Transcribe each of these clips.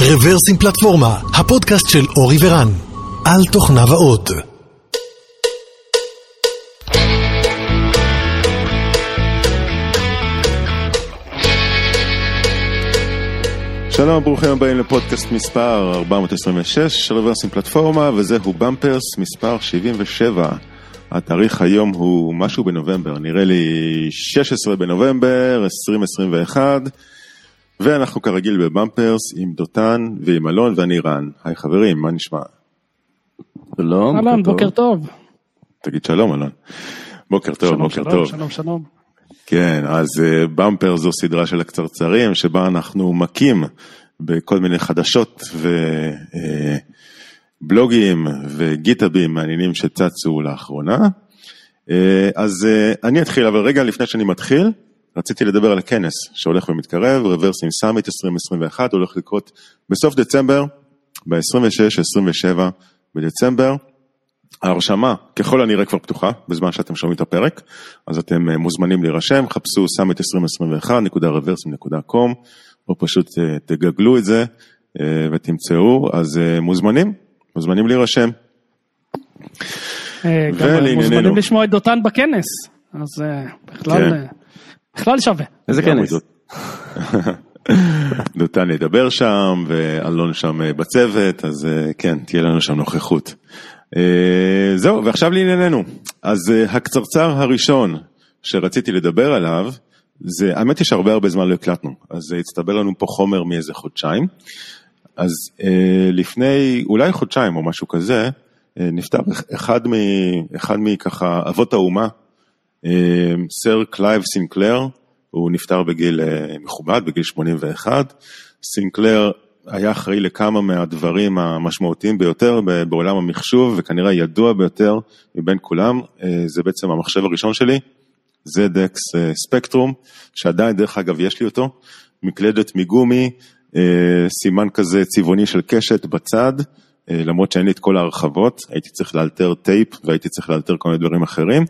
רוורסים פלטפורמה, הפודקאסט של אורי ורן, על תוכניו האות. שלום, ברוכים הבאים לפודקאסט מספר 426 של רוורסים פלטפורמה, וזהו במפרס מספר 77. התאריך היום הוא משהו בנובמבר, נראה לי 16 בנובמבר 2021, ואנחנו כרגיל בבמפרס עם דותן ועם אלון ואני רן. היי חברים, מה נשמע? שלום, אהלן, בוקר טוב. תגיד שלום אלון. בוקר טוב, שלום, בוקר שלום, טוב. שלום, שלום. כן, אז אה, במפר זו סדרה של הקצרצרים שבה אנחנו מכים בכל מיני חדשות ובלוגים וגיטאבים מעניינים שצצו לאחרונה. אה, אז אה, אני אתחיל, אבל רגע לפני שאני מתחיל, רציתי לדבר על הכנס שהולך ומתקרב, רוורסים סאמיט 2021, הולך לקרות בסוף דצמבר, ב-26-27 בדצמבר. ההרשמה ככל הנראה כבר פתוחה בזמן שאתם שומעים את הפרק, אז אתם אה, מוזמנים להירשם, חפשו summit2021.reversum.com או פשוט אה, תגגלו את זה אה, ותמצאו, אז מוזמנים, מוזמנים להירשם. גם ולענייננו. מוזמנים לשמוע את דותן בכנס, אז בכלל כן. בכלל שווה. איזה כנס? דותן ידבר שם ואלון שם אה, בצוות, אז אה, כן, תהיה לנו שם נוכחות. אה, זהו, ועכשיו לענייננו. אז הקצרצר הראשון שרציתי לדבר עליו, זה, האמת היא שהרבה הרבה זמן לא הקלטנו, אז הצטבר לנו פה חומר מאיזה חודשיים. אז לפני אולי חודשיים או משהו כזה, נפטר אחד, מ, אחד מככה אבות האומה, סר קלייב סינקלר, הוא נפטר בגיל אה, מכובד, בגיל 81. סינקלר היה אחראי לכמה מהדברים המשמעותיים ביותר בעולם המחשוב, וכנראה ידוע ביותר מבין כולם, אה, זה בעצם המחשב הראשון שלי, ZX אה, Spectrum, שעדיין דרך אגב יש לי אותו, מקלדת מגומי, אה, סימן כזה צבעוני של קשת בצד, אה, למרות שאין לי את כל ההרחבות, הייתי צריך לאלתר טייפ והייתי צריך לאלתר כל מיני דברים אחרים,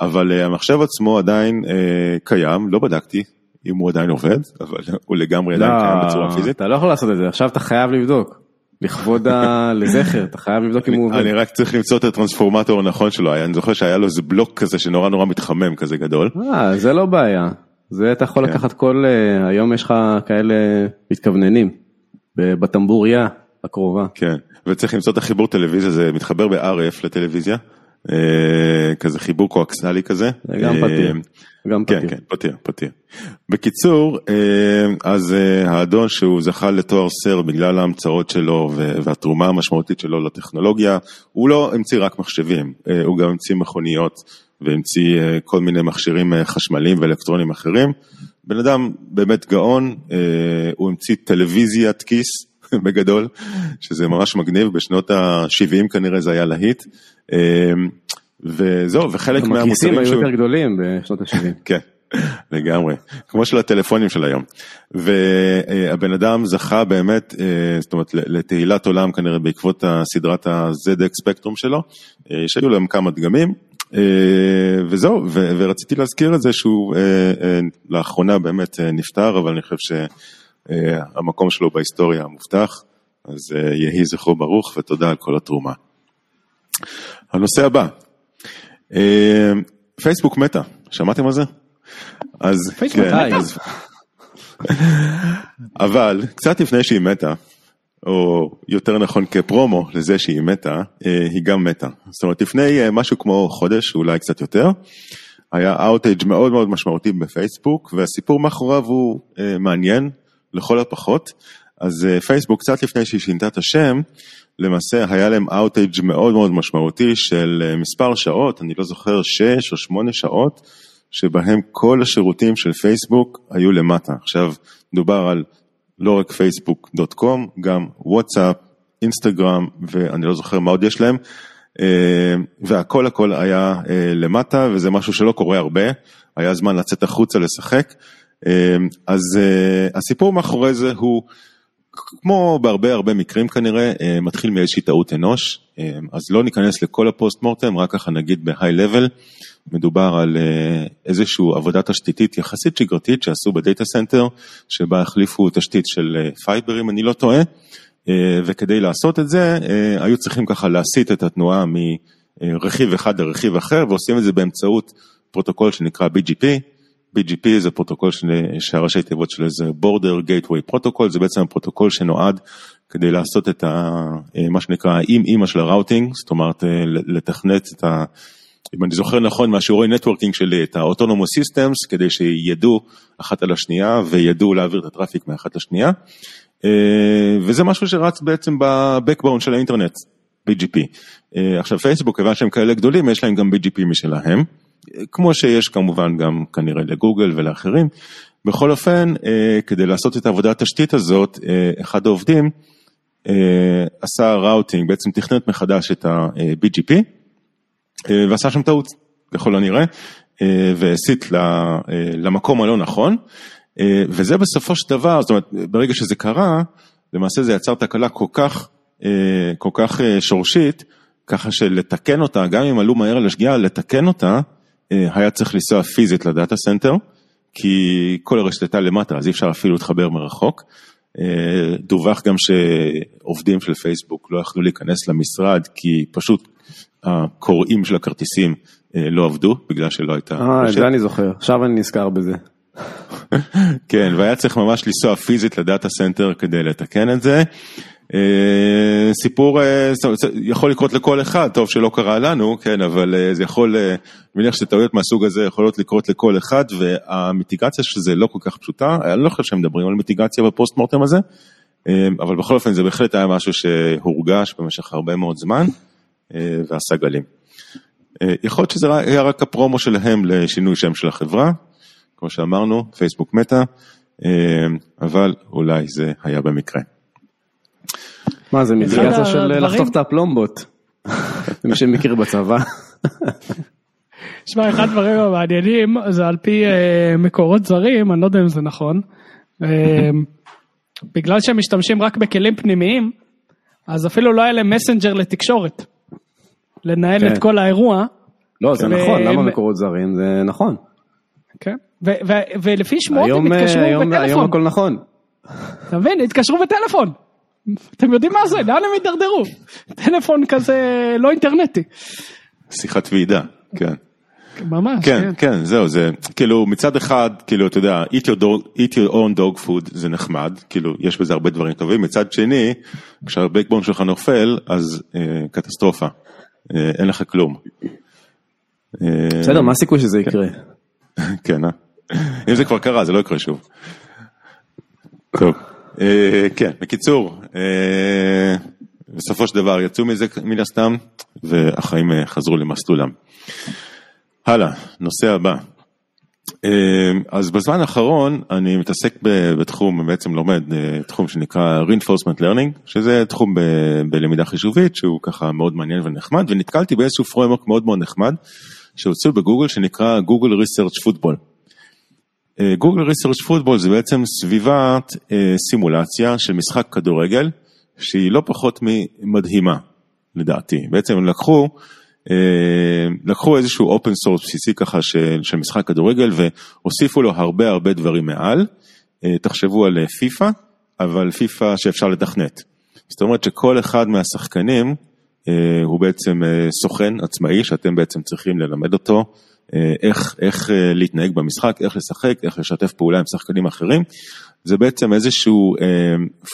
אבל אה, המחשב עצמו עדיין אה, קיים, לא בדקתי אם הוא עדיין עובד, אבל הוא לגמרי עדיין קיים בצורה פיזית. אתה לא יכול לעשות את זה, עכשיו אתה חייב לבדוק. לכבוד ה... לזכר, אתה חייב לבדוק אם הוא עובד. אני רק צריך למצוא את הטרנספורמטור הנכון שלו, אני זוכר שהיה לו איזה בלוק כזה שנורא נורא מתחמם כזה גדול. אה, זה לא בעיה. זה אתה יכול כן. לקחת כל... אה, היום יש לך כאלה מתכווננים. בטמבוריה הקרובה. כן, וצריך למצוא את החיבור טלוויזיה, זה מתחבר ב-RF לטלוויזיה, כזה חיבור קואקסלי כזה. זה גם אה, פתיר. גם כן, פתיר. כן, פתיר, פתיר. בקיצור, אה, אז אה, האדון שהוא זכה לתואר סר בגלל ההמצאות שלו והתרומה המשמעותית שלו לטכנולוגיה, הוא לא המציא רק מחשבים, אה, הוא גם המציא מכוניות והמציא אה, כל מיני מכשירים אה, חשמליים ואלקטרונים אחרים. בן אדם באמת גאון, אה, הוא המציא טלוויזיית כיס בגדול, שזה ממש מגניב, בשנות ה-70 כנראה זה היה להיט. אה, וזהו, וחלק מהמוצרים היו שהוא... יותר גדולים בשנות ה-70. כן, לגמרי, כמו של הטלפונים של היום. והבן אדם זכה באמת, אה, זאת אומרת, לתהילת עולם כנראה בעקבות הסדרת ה-ZX ספקטרום שלו, אה, שהיו להם כמה דגמים, אה, וזהו, ורציתי להזכיר את זה שהוא לאחרונה באמת נפטר, אבל אני חושב שהמקום שלו בהיסטוריה מובטח, אז אה, יהי זכרו ברוך ותודה על כל התרומה. הנושא הבא, אה, פייסבוק מתה, שמעתם על זה? אז כן? אז- אבל קצת לפני שהיא מתה, או יותר נכון כפרומו לזה שהיא מתה, אה, היא גם מתה. זאת אומרת לפני אה, משהו כמו חודש, אולי קצת יותר, היה outage מאוד מאוד משמעותי בפייסבוק, והסיפור מאחוריו הוא אה, מעניין לכל הפחות. אז אה, פייסבוק קצת לפני שהיא שינתה את השם, למעשה היה להם outage מאוד מאוד משמעותי של אה, מספר שעות, אני לא זוכר, שש או שמונה שעות, שבהם כל השירותים של פייסבוק היו למטה. עכשיו, מדובר על לא רק פייסבוק dot com, גם וואטסאפ, אינסטגרם, ואני לא זוכר מה עוד יש להם, אה, והכל הכל היה למטה, וזה משהו שלא קורה הרבה, היה זמן לצאת החוצה לשחק. אה, אז אה, הסיפור מאחורי זה הוא, כמו בהרבה הרבה מקרים כנראה, אה, מתחיל מאיזושהי טעות אנוש, אה, אז לא ניכנס לכל ה post mortem, רק ככה נגיד ב high level. מדובר על אה, איזושהי עבודה תשתיתית יחסית שגרתית שעשו ב data center, שבה החליפו תשתית של fiber אם אני לא טועה, וכדי לעשות את זה היו צריכים ככה להסיט את התנועה מרכיב אחד לרכיב אחר, ועושים את זה באמצעות פרוטוקול שנקרא BGP. BGP זה פרוטוקול שהראשי תיבות שלו זה Border Gateway Protocol, זה בעצם הפרוטוקול שנועד כדי לעשות את ה, מה שנקרא האם אימא של ה routing, זאת אומרת לתכנת את ה... אם אני זוכר נכון מהשיעורי networking שלי, את ה autonomous systems, כדי שידעו אחת על השנייה וידעו להעביר את הטראפיק מאחת לשנייה. אה, וזה משהו שרץ בעצם בבקבון של האינטרנט, BGP. אה, עכשיו פייסבוק, כיוון שהם כאלה גדולים, יש להם גם BGP משלהם, כמו שיש כמובן גם כנראה לגוגל ולאחרים. בכל אופן, אה, כדי לעשות את העבודת התשתית הזאת, אחד העובדים עשה ראוטינג, בעצם תכנת מחדש את ה-BGP. אה, ועשה שם טעות, ככל הנראה, אה, והסיט אה, למקום הלא נכון, וזה בסופו של דבר, זאת אומרת, ברגע שזה קרה, למעשה זה יצר תקלה כל כך, כל כך שורשית, ככה שלתקן אותה, גם אם עלו מהר על השגיאה, לתקן אותה, היה צריך לנסוע פיזית ל data center, כי כל הרשת הייתה למטה, אז אי אפשר אפילו להתחבר מרחוק. דווח גם שעובדים של פייסבוק לא יכלו להיכנס למשרד, כי פשוט הקוראים של הכרטיסים אה, לא עבדו בגלל שלא הייתה... אה, זה אני זוכר, עכשיו אני נזכר בזה. כן, והיה צריך ממש לנסוע פיזית ל data center כדי לתקן את זה. אה, סיפור אה, יכול לקרות לכל אחד, טוב שלא קרה לנו, כן, אבל זה יכול, אני מניח שטעויות מהסוג הזה יכולות לקרות לכל אחד, וה mitigation של זה לא כל כך פשוטה, אני לא חושב שהם מדברים על mitigation ב post mortem הזה, אבל בכל אופן זה בהחלט היה משהו שהורגש במשך הרבה מאוד זמן. אה, ועשה גלים. אה, יכול להיות שזה היה רק הפרומו שלהם לשינוי שם של החברה, כמו שאמרנו, פייסבוק אה, אבל אולי זה היה במקרה. מה זה מיליאציה של לחתוך את הפלומבות, מי שמכיר בצבא. שמע, אחד הדברים המעניינים זה על פי מקורות זרים, אני לא יודע אם זה נכון, בגלל שהם משתמשים רק בכלים פנימיים, אז אפילו לא היה להם מסנג'ר לתקשורת. לנהל כן. את כל האירוע. לא, זה ו... נכון, למה מקורות זרים? זה נכון. כן, ו- ו- ולפי שמועות הם התקשרו היום, בטלפון. היום הכל נכון. אתה מבין? התקשרו בטלפון. אתם יודעים מה זה? לאן הם הידרדרו? טלפון כזה לא אינטרנטי. שיחת ועידה, כן. ממש, כן. כן, כן, זהו, זה כאילו מצד אחד, כאילו, אתה יודע, eat your, dog, eat your own dog food זה נחמד, כאילו, יש בזה הרבה דברים טובים, מצד שני, כשהבקבון שלך נופל, אז אה, קטסטרופה. אה, אין לך כלום. בסדר, מה הסיכוי שזה יקרה? כן, אה? אם זה כבר קרה, זה לא יקרה שוב. טוב, אה, כן, בקיצור, בסופו של דבר יצאו מזה מן הסתם, והחיים חזרו למסלולם. הלאה, נושא הבא. אז בזמן האחרון אני מתעסק בתחום, בעצם לומד אה, תחום שנקרא reinforcement learning, שזה תחום ב, בלמידה חישובית שהוא ככה מאוד מעניין ונחמד, ונתקלתי באיזשהו פרוימוק מאוד מאוד נחמד שהוציאו בגוגל שנקרא Google Research Football. גוגל ריסרצ' פוטבול זה בעצם סביבת אה, סימולציה של משחק כדורגל שהיא לא פחות ממדהימה לדעתי. בעצם הם לקחו אה, לקחו איזשהו open source בסיסי ככה של, של משחק כדורגל והוסיפו לו הרבה הרבה דברים מעל. אה, תחשבו על פיפא, אבל פיפא שאפשר לתכנת. זאת אומרת שכל אחד מהשחקנים אה, הוא בעצם סוכן עצמאי שאתם בעצם צריכים ללמד אותו איך, איך להתנהג במשחק, איך לשחק, איך לשתף פעולה עם שחקנים אחרים. זה בעצם איזשהו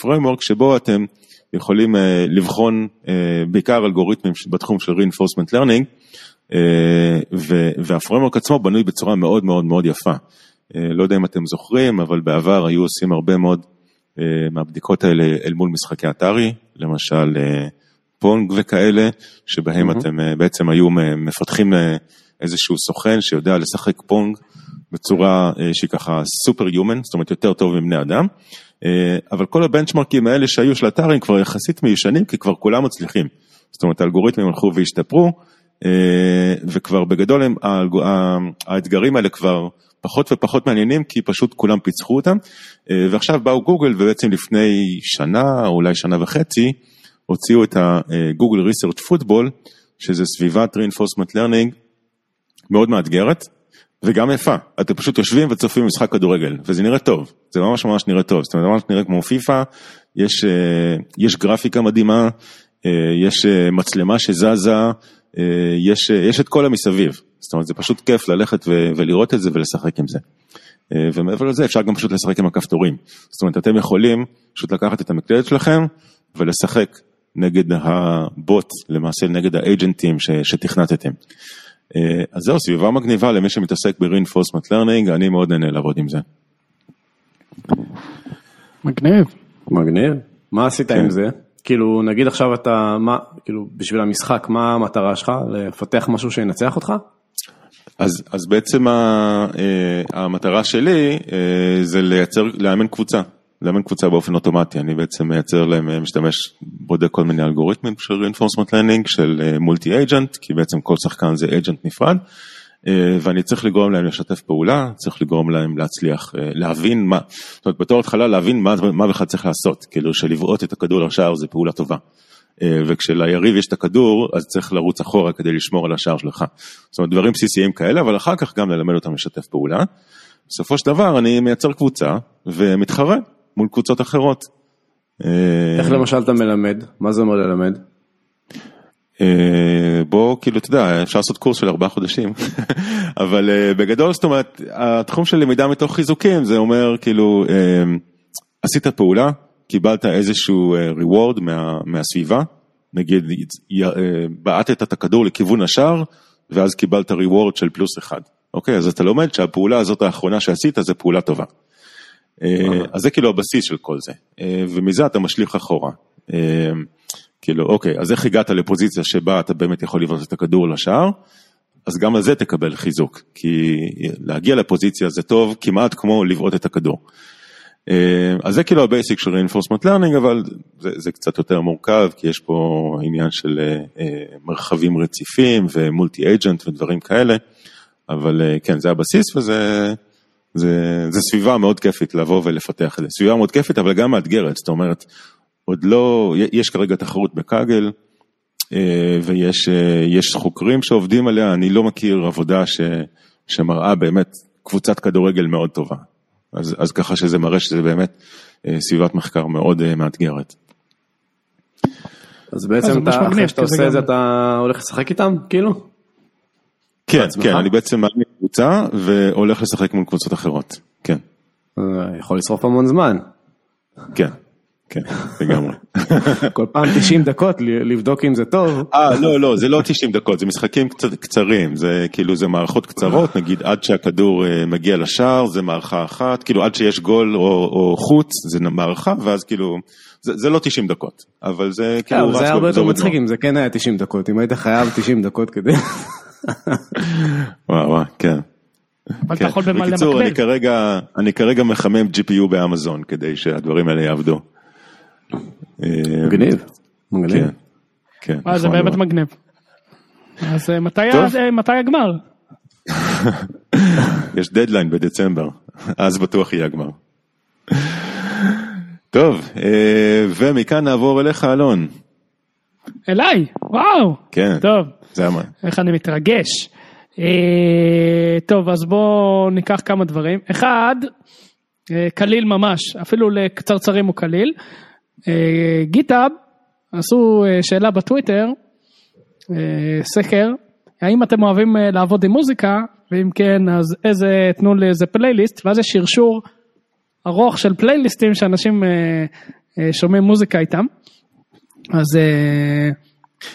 framework שבו אתם יכולים אה, לבחון אה, בעיקר אלגוריתמים בתחום של reinforcement learning, אה, והפרמורק עצמו בנוי בצורה מאוד מאוד מאוד יפה. לא יודע אם אתם זוכרים, אבל בעבר היו עושים הרבה מאוד מהבדיקות האלה אל מול משחקי אתרי, למשל פונג וכאלה, שבהם mm-hmm. אתם בעצם היו מפתחים איזשהו סוכן שיודע לשחק פונג בצורה שהיא ככה סופר יומן, זאת אומרת יותר טוב מבני אדם. אה, אבל כל הבנצ'מרקים האלה שהיו של אתרים כבר יחסית מיושנים, כי כבר כולם מצליחים. זאת אומרת, האלגוריתמים הלכו והשתפרו, אה, וכבר בגדול הם, האתגרים האלה כבר פחות ופחות מעניינים, כי פשוט כולם פיצחו אותם. אה, ועכשיו באו גוגל, ובעצם לפני שנה, או אולי שנה וחצי, הוציאו את ה-Google Research Football, שזה סביבת Reinforcement Learning, מאוד מאתגרת, וגם יפה. אתם פשוט יושבים וצופים במשחק כדורגל, וזה נראה טוב, זה ממש ממש נראה טוב, זאת אומרת, ממש נראה כמו פיפא, יש, אה, יש גרפיקה מדהימה, אה, יש אה, מצלמה שזזה, יש, יש את כל המסביב, זאת אומרת, זה פשוט כיף ללכת ו- ולראות את זה ולשחק עם זה. ומעבר לזה אפשר גם פשוט לשחק עם הכפתורים, זאת אומרת, אתם יכולים פשוט לקחת את המקלדת שלכם ולשחק נגד הבוט, למעשה נגד האג'נטים ש- שתכנתתם. אה, אז זהו, סביבה מגניבה למי שמתעסק ב-reinforcement learning, אני מאוד נהנה לעבוד עם זה. מגניב. מגניב. מה עשית כן. עם זה? כאילו, נגיד עכשיו אתה, מה, כאילו, בשביל המשחק, מה המטרה שלך? לפתח משהו שינצח אותך? אז, אז בעצם ה, אה, המטרה שלי אה, זה לייצר, לאמן קבוצה, לאמן קבוצה באופן אוטומטי, אני בעצם מייצר להם, אה, משתמש, בודק כל מיני אלגוריתמים של reinforcement learning, של מולטי אג'נט, כי בעצם כל שחקן זה אג'נט נפרד, אה, ואני צריך לגרום להם לשתף פעולה, צריך לגרום להם להצליח, אה, להבין מה, זאת אומרת בתור התחלה להבין מה, מה בכלל צריך לעשות, כאילו שלבעוט את הכדור לשער זה פעולה טובה. אה, וכשליריב יש את הכדור, אז צריך לרוץ אחורה כדי לשמור על השער שלך. זאת אומרת, דברים בסיסיים כאלה, אבל אחר כך גם ללמד אותם לשתף פעולה. בסופו של דבר אני מייצר קבוצה ומתחרה מול קבוצות אחרות. אה, איך למשל אתה מלמד? מה זה אומר ללמד? אה, בוא כאילו אתה יודע אפשר לעשות קורס של ארבעה חודשים אבל אה, בגדול זאת אומרת התחום של למידה מתוך חיזוקים זה אומר כאילו עשית פעולה קיבלת איזשהו reward מה, מהסביבה נגיד בעטת את הכדור לכיוון השער ואז קיבלת reward של פלוס אחד אוקיי אז אתה לומד שהפעולה הזאת האחרונה שעשית זה פעולה טובה. אז זה כאילו הבסיס של כל זה ומזה אתה משליך אחורה. כאילו, אוקיי, אז איך הגעת לפוזיציה שבה אתה באמת יכול לבעוט את הכדור לשער? אז גם על זה תקבל חיזוק, כי להגיע לפוזיציה זה טוב כמעט כמו לבעוט את הכדור. אז זה כאילו ה basic של reinforcement learning, אבל זה, זה קצת יותר מורכב, כי יש פה עניין של מרחבים רציפים ומולטי אג'נט ודברים כאלה, אבל כן, זה הבסיס וזה זה, זה סביבה מאוד כיפית לבוא ולפתח את זה. סביבה מאוד כיפית, אבל גם מאתגרת, זאת אומרת, עוד לא, יש כרגע תחרות בקאגל ויש חוקרים שעובדים עליה, אני לא מכיר עבודה ש, שמראה באמת קבוצת כדורגל מאוד טובה. אז, אז ככה שזה מראה שזה באמת סביבת מחקר מאוד מאתגרת. אז בעצם אתה, אחרי שאתה עושה את זה, אתה הולך לשחק איתם, כאילו? כן, כן, אני בעצם מעלה קבוצה והולך לשחק מול קבוצות אחרות, כן. יכול לשרוף המון זמן. כן. כן, לגמרי. כל פעם 90 דקות לבדוק אם זה טוב. אה, לא, לא, זה לא 90 דקות, זה משחקים קצת קצרים, זה כאילו, זה מערכות קצרות, נגיד עד שהכדור מגיע לשער, זה מערכה אחת, כאילו עד שיש גול או, או חוץ, זה מערכה, ואז כאילו, זה, זה לא 90 דקות, אבל זה כאילו... זה היה הרבה יותר מצחיק אם זה כן היה 90 דקות, אם היית חייב 90 דקות כדי... וואו, וואו, כן. אבל אתה יכול במלא בקיצור, אני כרגע, אני כרגע מחמם GPU באמזון כדי שהדברים האלה יעבדו. מגניב, מגניב. כן, אה, זה באמת מגניב. אז מתי הגמר? יש דדליין בדצמבר, אז בטוח יהיה הגמר. טוב, ומכאן נעבור אליך אלון. אליי? וואו. כן. טוב. זה מה. איך אני מתרגש. טוב, אז בואו ניקח כמה דברים. אחד, קליל ממש, אפילו לקצרצרים הוא קליל. GitHub עשו שאלה בטוויטר, סקר, האם אתם אוהבים לעבוד עם מוזיקה, ואם כן אז איזה, תנו לי איזה פלייליסט, ואז יש שרשור ארוך של פלייליסטים שאנשים שומעים מוזיקה איתם. אז...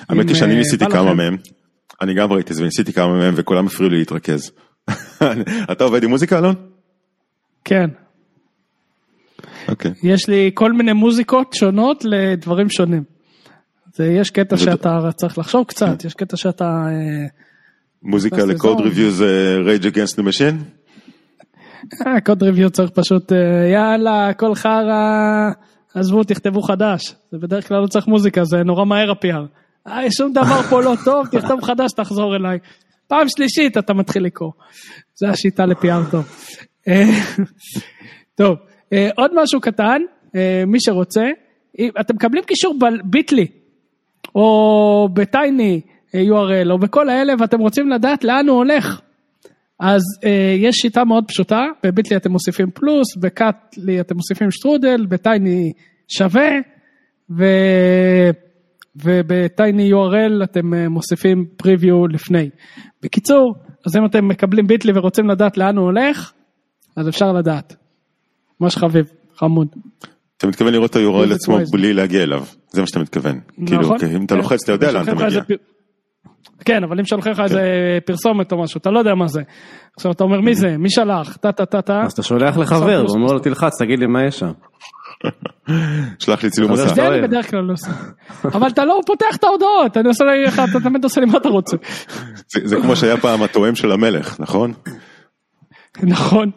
האמת היא שאני ניסיתי כמה מהם, אני גם ראיתי את זה וניסיתי כמה מהם וכולם הפריעו לי להתרכז. אתה עובד עם מוזיקה אלון? כן. אוקיי. יש לי כל מיני מוזיקות שונות לדברים שונים. זה יש קטע שאתה צריך לחשוב קצת, יש קטע שאתה... מוזיקה לקוד ריוויו זה רייג' אגנסט למשין? קוד ריוויו צריך פשוט יאללה כל חרא עזבו תכתבו חדש זה בדרך כלל לא צריך מוזיקה זה נורא מהר ה-PR. שום דבר פה לא טוב תכתוב חדש תחזור אליי. פעם שלישית אתה מתחיל לקרוא. זה השיטה ל-PR טוב. טוב. עוד משהו קטן, מי שרוצה, אתם מקבלים קישור בביטלי או בטייני URL או בכל האלה ואתם רוצים לדעת לאן הוא הולך. אז אה, יש שיטה מאוד פשוטה, בביטלי אתם מוסיפים פלוס, בקאטלי אתם מוסיפים שטרודל, בטייני שווה, ו... ובטייני URL אתם אה, מוסיפים פריוויו לפני. בקיצור, אז אם אתם מקבלים ביטלי ורוצים לדעת לאן הוא הולך, אז אפשר לדעת. ממש חביב, חמוד. אתה מתכוון לראות את ה-URL עצמו. בלי להגיע אליו, זה מה שאתה מתכוון. כאילו, נכון? כי אם אתה כן. לוחץ אתה יודע לאן אתה מגיע. כן, אבל אם שולחים לך איזה פרסומת או משהו, אתה לא יודע מה זה. עכשיו אתה אומר מי זה, מי שלח, טה טה טה טה. אז אתה שולח לחבר, הוא אומר לו תלחץ, תגיד לי מה יש שם. שלח לי צילום מסך. זה אני. בדרך כלל לא עושה. אבל אתה לא פותח את ההודעות, אני עושה לך, אתה תמיד עושה לי מה אתה רוצה. זה- כמו שהיה פעם התואם של המלך, נכון? נכון.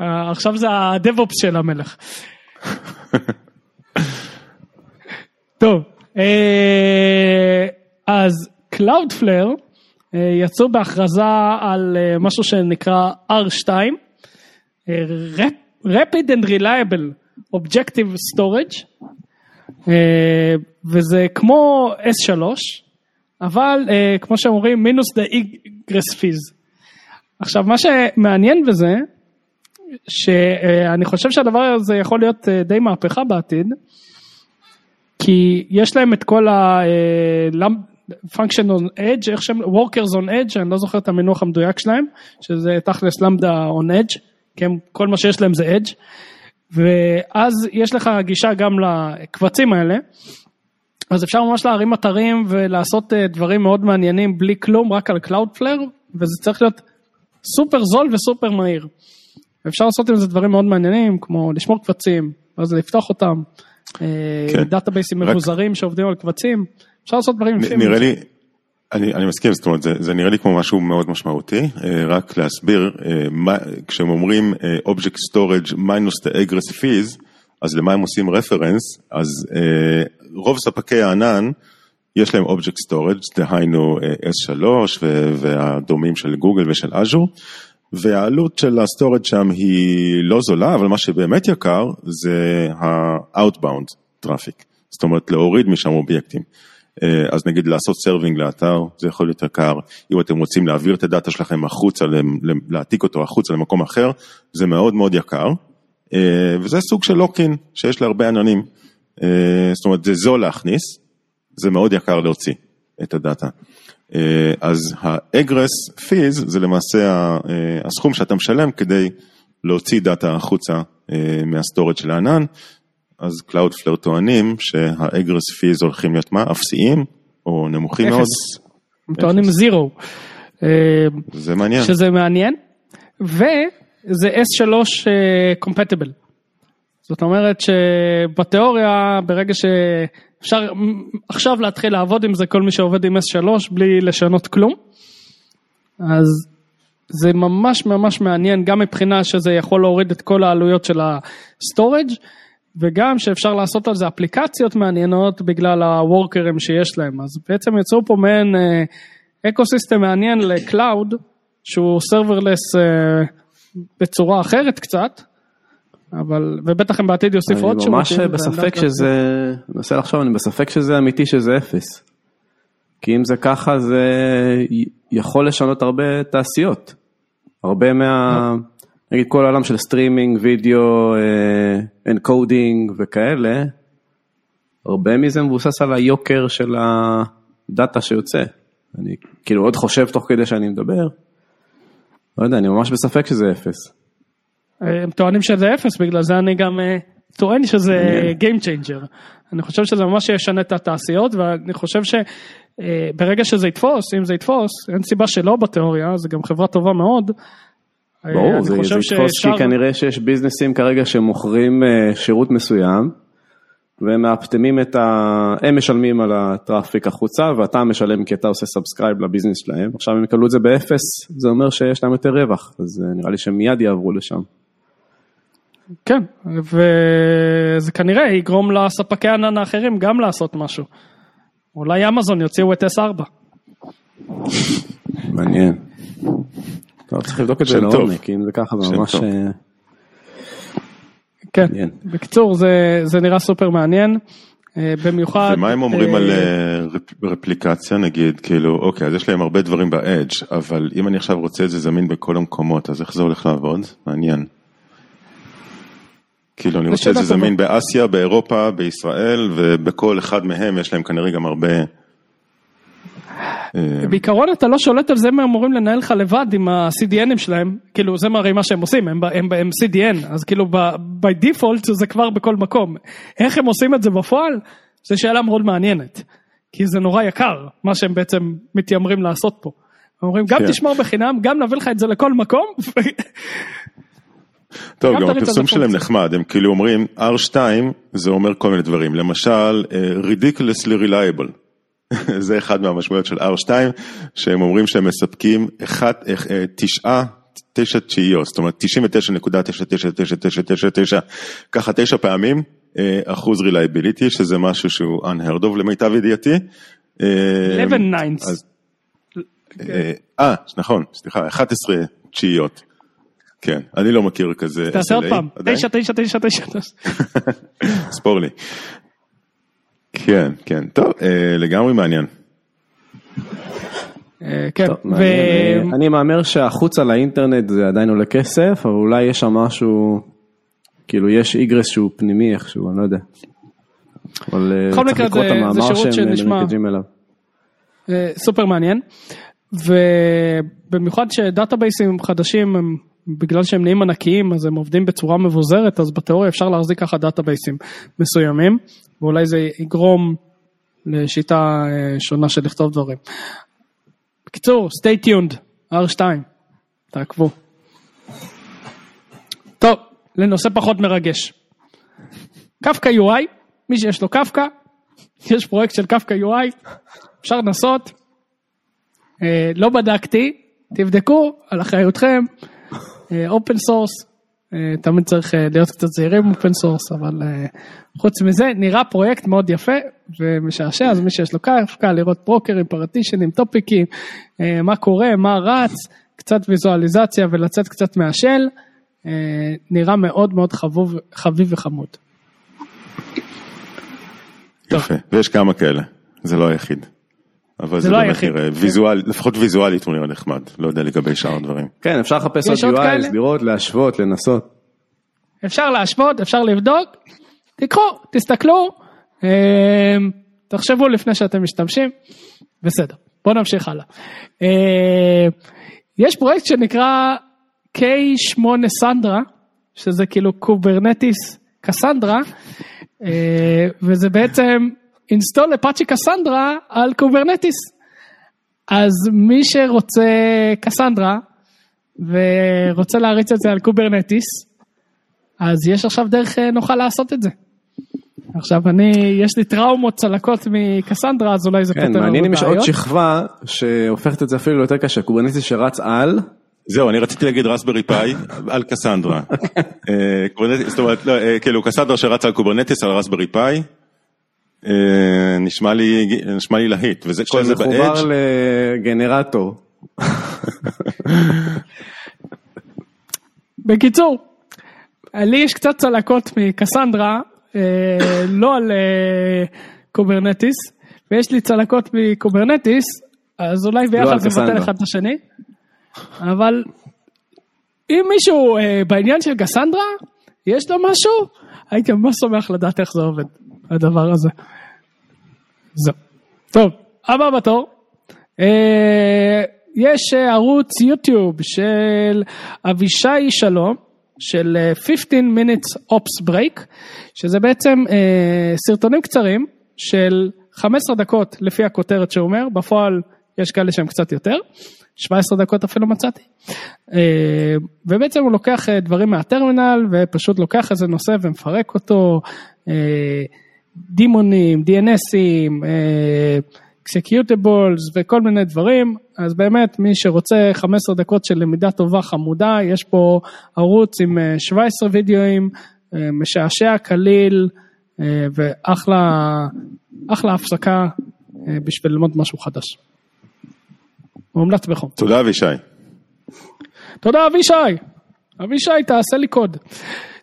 אה, עכשיו זה הדב-אופס של המלך. טוב, אה, אז Cloudflare אה, יצאו בהכרזה על משהו שנקרא R2, אה, Rap- Rapid and Reliable Objective Storage, אה, וזה כמו S3, אבל אה, כמו שאומרים מינוס the egress fees. עכשיו מה שמעניין בזה, שאני חושב שהדבר הזה יכול להיות אה, די מהפכה בעתיד, כי יש להם את כל ה... function on edge, איך שהם, workers on edge, אני לא זוכר את המינוח המדויק שלהם, שזה תכלס למדה on edge, כי הם, כל מה שיש להם זה edge, ואז יש לך גישה גם לקבצים האלה, אז אפשר ממש להרים אתרים ולעשות אה, דברים מאוד מעניינים בלי כלום, רק על Cloudflare, וזה צריך להיות סופר זול וסופר מהיר. אפשר לעשות עם זה דברים מאוד מעניינים, כמו לשמור קבצים, ואז לפתוח אותם, כן. כן. דאטאבייסים רק- מבוזרים שעובדים על קבצים, אפשר לעשות דברים יפים. נראה לי, אני, אני מסכים, זאת אומרת, זה, זה נראה לי כמו משהו מאוד משמעותי, אה, רק להסביר, אה, כשהם אומרים אה, Object Storage minus the egress fees, אז למה הם עושים reference, אז רוב ספקי הענן, יש להם Object Storage, דהיינו אה, S3 ו- והדומים של גוגל ושל אג'ור, והעלות של ה storage שם היא לא זולה, אבל מה שבאמת יקר זה ה-outbound traffic, זאת אומרת להוריד משם אובייקטים. אה, אז נגיד לעשות serving לאתר, זה יכול להיות יקר, אם אתם רוצים להעביר את ה data שלכם החוצה, להעתיק אותו החוצה למקום אחר, זה מאוד מאוד יקר, אה, וזה סוג של lock-in שיש להרבה עננים, אה, זאת אומרת זה זול להכניס, זה מאוד יקר להוציא את ה data. אז ה-egress fees זה למעשה הסכום שאתה משלם כדי להוציא data החוצה מה storage של הענן, אז Cloudflare טוענים שה-egress fees הולכים להיות מה? אפסיים או נמוכים מאוד, אפס. הם טוענים zero. אה, זה מעניין. שזה מעניין, וזה S3 compatible. זאת אומרת שבתיאוריה, ברגע שאפשר עכשיו להתחיל לעבוד עם זה, כל מי שעובד עם S3 בלי לשנות כלום, אז זה ממש ממש מעניין, גם מבחינה שזה יכול להוריד את כל העלויות של ה storage וגם שאפשר לעשות על זה אפליקציות מעניינות בגלל ה workerים שיש להם. אז בעצם יצאו פה מעין אה, ecosystem מעניין ל cloud, שהוא serverless אה, בצורה אחרת קצת, אבל, ובטח הם בעתיד יוסיפו עוד אני שירותים. ממש ואני בספק שזה, אני מנסה לחשוב, אני בספק שזה אמיתי שזה אפס. כי אם זה ככה זה יכול לשנות הרבה תעשיות. הרבה מה, נגיד כל העולם של סטרימינג, וידאו, encoding וכאלה, הרבה מזה מבוסס על היוקר של ה data שיוצא. אני כאילו עוד חושב תוך כדי שאני מדבר, לא יודע, אני ממש בספק שזה אפס. הם טוענים שזה אפס, בגלל זה אני גם אה, טוען שזה. Game Changer. אני חושב שזה ממש ישנה את התעשיות, ואני חושב שברגע שזה יתפוס, אם זה יתפוס, אין סיבה שלא בתיאוריה, זה גם חברה טובה מאוד. ברור, זה, יתפוס כי כנראה שיש businessים כרגע שמוכרים אה, שירות מסוים, והם מאפטמים את ה... הם משלמים על ה traffic החוצה, ואתה משלם כי אתה עושה subscribe ל business שלהם. עכשיו הם יקבלו את זה באפס, זה אומר שיש להם יותר רווח, אז אה, נראה לי שהם מיד יעברו לשם. כן, וזה כנראה יגרום לספקי הענן האחרים גם לעשות משהו. אולי אמזון יוציאו את S4. מעניין. טוב, צריך לבדוק את זה. לעומק, אם זה ככה זה ממש... אה, כן, מעניין. בקיצור זה, זה נראה סופר מעניין. אה, במיוחד... ומה הם אומרים אה, על אה, רפ- רפליקציה נגיד, כאילו, אוקיי, אז יש להם הרבה דברים ב-edge, אבל אם אני עכשיו רוצה את זה זמין בכל המקומות, אז איך זה הולך לעבוד? מעניין. כאילו, אני רוצה את זה. זמין באסיה, באירופה, בישראל, ובכל אחד מהם יש להם כנראה גם הרבה... אה, בעיקרון אתה לא שולט על זה הם אמורים לנהל לך לבד עם ה-CDNים שלהם, כאילו זה הרי מה שהם עושים, הם, הם, הם CDN, אז כאילו by default זה כבר בכל מקום. איך הם עושים את זה בפועל? זו שאלה מאוד מעניינת, כי זה נורא יקר, מה שהם בעצם מתיימרים לעשות פה. אומרים גם כן. תשמור בחינם, גם נביא לך את זה לכל מקום, טוב, גם הפרסום שלהם. נחמד, הם כאילו אומרים R2 זה אומר כל מיני דברים, למשל אה, ridiculously reliable, זה אחד מהמשמעויות של R2, שהם אומרים שהם מספקים אחת, אה, אה, תשעה, תשע תשיעיות, זאת אומרת 99.99999, ככה תשע פעמים, אה, אחוז reliability, שזה משהו שהוא unheard of למיטב ידיעתי. אה, 11 nines. אז- אה, נכון, סליחה, 11 תשיעיות. כן, אני לא מכיר כזה תעשה עוד פעם, עדיין. 9, 9, 9, 9, ספור לי. כן, כן, טוב, אה, לגמרי מעניין. כן, טוב, ו... אה, אני מהמר שהחוצה לאינטרנט זה עדיין עולה כסף, אבל אולי יש שם משהו, כאילו יש איגרס שהוא פנימי איכשהו, אני לא יודע. אבל אה, צריך לקרוא את המאמר שהם אה, מרקדים אליו. אה, סופר מעניין ובמיוחד שדאטאבייסים חדשים הם בגלל שהם נהיים ענקיים אז הם עובדים בצורה מבוזרת אז בתיאוריה אפשר להחזיק ככה דאטאבייסים מסוימים ואולי זה יגרום לשיטה אה, שונה של לכתוב דברים. בקיצור stay tuned R2 תעקבו. טוב לנושא פחות מרגש. קפקא UI מי שיש לו קפקא יש פרויקט של קפקא UI אפשר לנסות. אה, לא בדקתי, תבדקו על אחריותכם. open source, תמיד צריך אה, להיות קצת זהירים open source, אבל אה, חוץ מזה נראה פרויקט מאוד יפה ומשעשע, אז מי שיש לו קפקא, לראות broker ים, partition ים, topic ים, אה, מה קורה, מה רץ, קצת ויזואליזציה ולצאת קצת מה shell, אה, נראה מאוד מאוד חביב, חביב וחמוד. יפה, ויש כמה כאלה, זה לא היחיד. אבל זה לא באמת היחיד. נראה, ויזואל, לפחות ויזואלית הוא נראה נחמד, לא יודע לגבי שאר הדברים. כן, אפשר לחפש עוד UI? לראות, להשוות, לנסות. אפשר להשוות, אפשר לבדוק, תיקחו, תסתכלו, אה, תחשבו לפני שאתם משתמשים, בסדר, בואו נמשיך הלאה. אה, יש פרויקט שנקרא K8 סנדרה, שזה כאילו Kubernetes Cassandra, אה, וזה בעצם install Apache Cassandra על Kubernetes. אז מי שרוצה קסנדרה ורוצה להריץ את זה על Kubernetes, אז יש עכשיו דרך אה, נוחה לעשות את זה. עכשיו אני, יש לי טראומות צלקות מקסנדרה, אז אולי זה כן, פותר לנו מעניין אם יש עוד בעיות. שכבה שהופכת את זה אפילו ליותר קשה, Kubernetes שרץ על, זהו, אני רציתי להגיד Raspberry Pi על קסנדרה. אה, Kubernetes, זאת אומרת, לא, אה, כאילו קסנדרה שרץ על Kubernetes על Raspberry Pi, נשמע לי נשמע לי להיט, וזה כל זה שמחובר ב edge. לגנרטור. בקיצור, לי יש קצת צלקות מקסנדרה, אה, לא על אה, Kubernetes, ויש לי צלקות מ Kubernetes, אז אולי על ביחד נבטל. אחד את השני, אבל אם מישהו אה, בעניין של קסנדרה, יש לו משהו, הייתי ממש שמח לדעת איך זה עובד, הדבר הזה. זהו. טוב, הבא בתור. אה, יש אה, ערוץ יוטיוב של אבישי שלום, של אה, 15 minutes ops break, שזה בעצם אה, סרטונים קצרים של 15 דקות לפי הכותרת שהוא אומר, בפועל יש כאלה שהם קצת יותר, 17 דקות אפילו מצאתי. אה, ובעצם הוא לוקח אה, דברים מהטרמינל ופשוט לוקח איזה נושא ומפרק אותו, אה, daemon ים, DNS ים, אה, executables וכל מיני דברים, אז באמת מי שרוצה 15 דקות של למידה טובה חמודה, יש פה ערוץ עם אה, 17 וידאוים, אה, משעשע, קליל אה, ואחלה אחלה הפסקה אה, בשביל ללמוד משהו חדש. מומלץ בחום. תודה אבישי. תודה אבישי. אבישי תעשה לי קוד.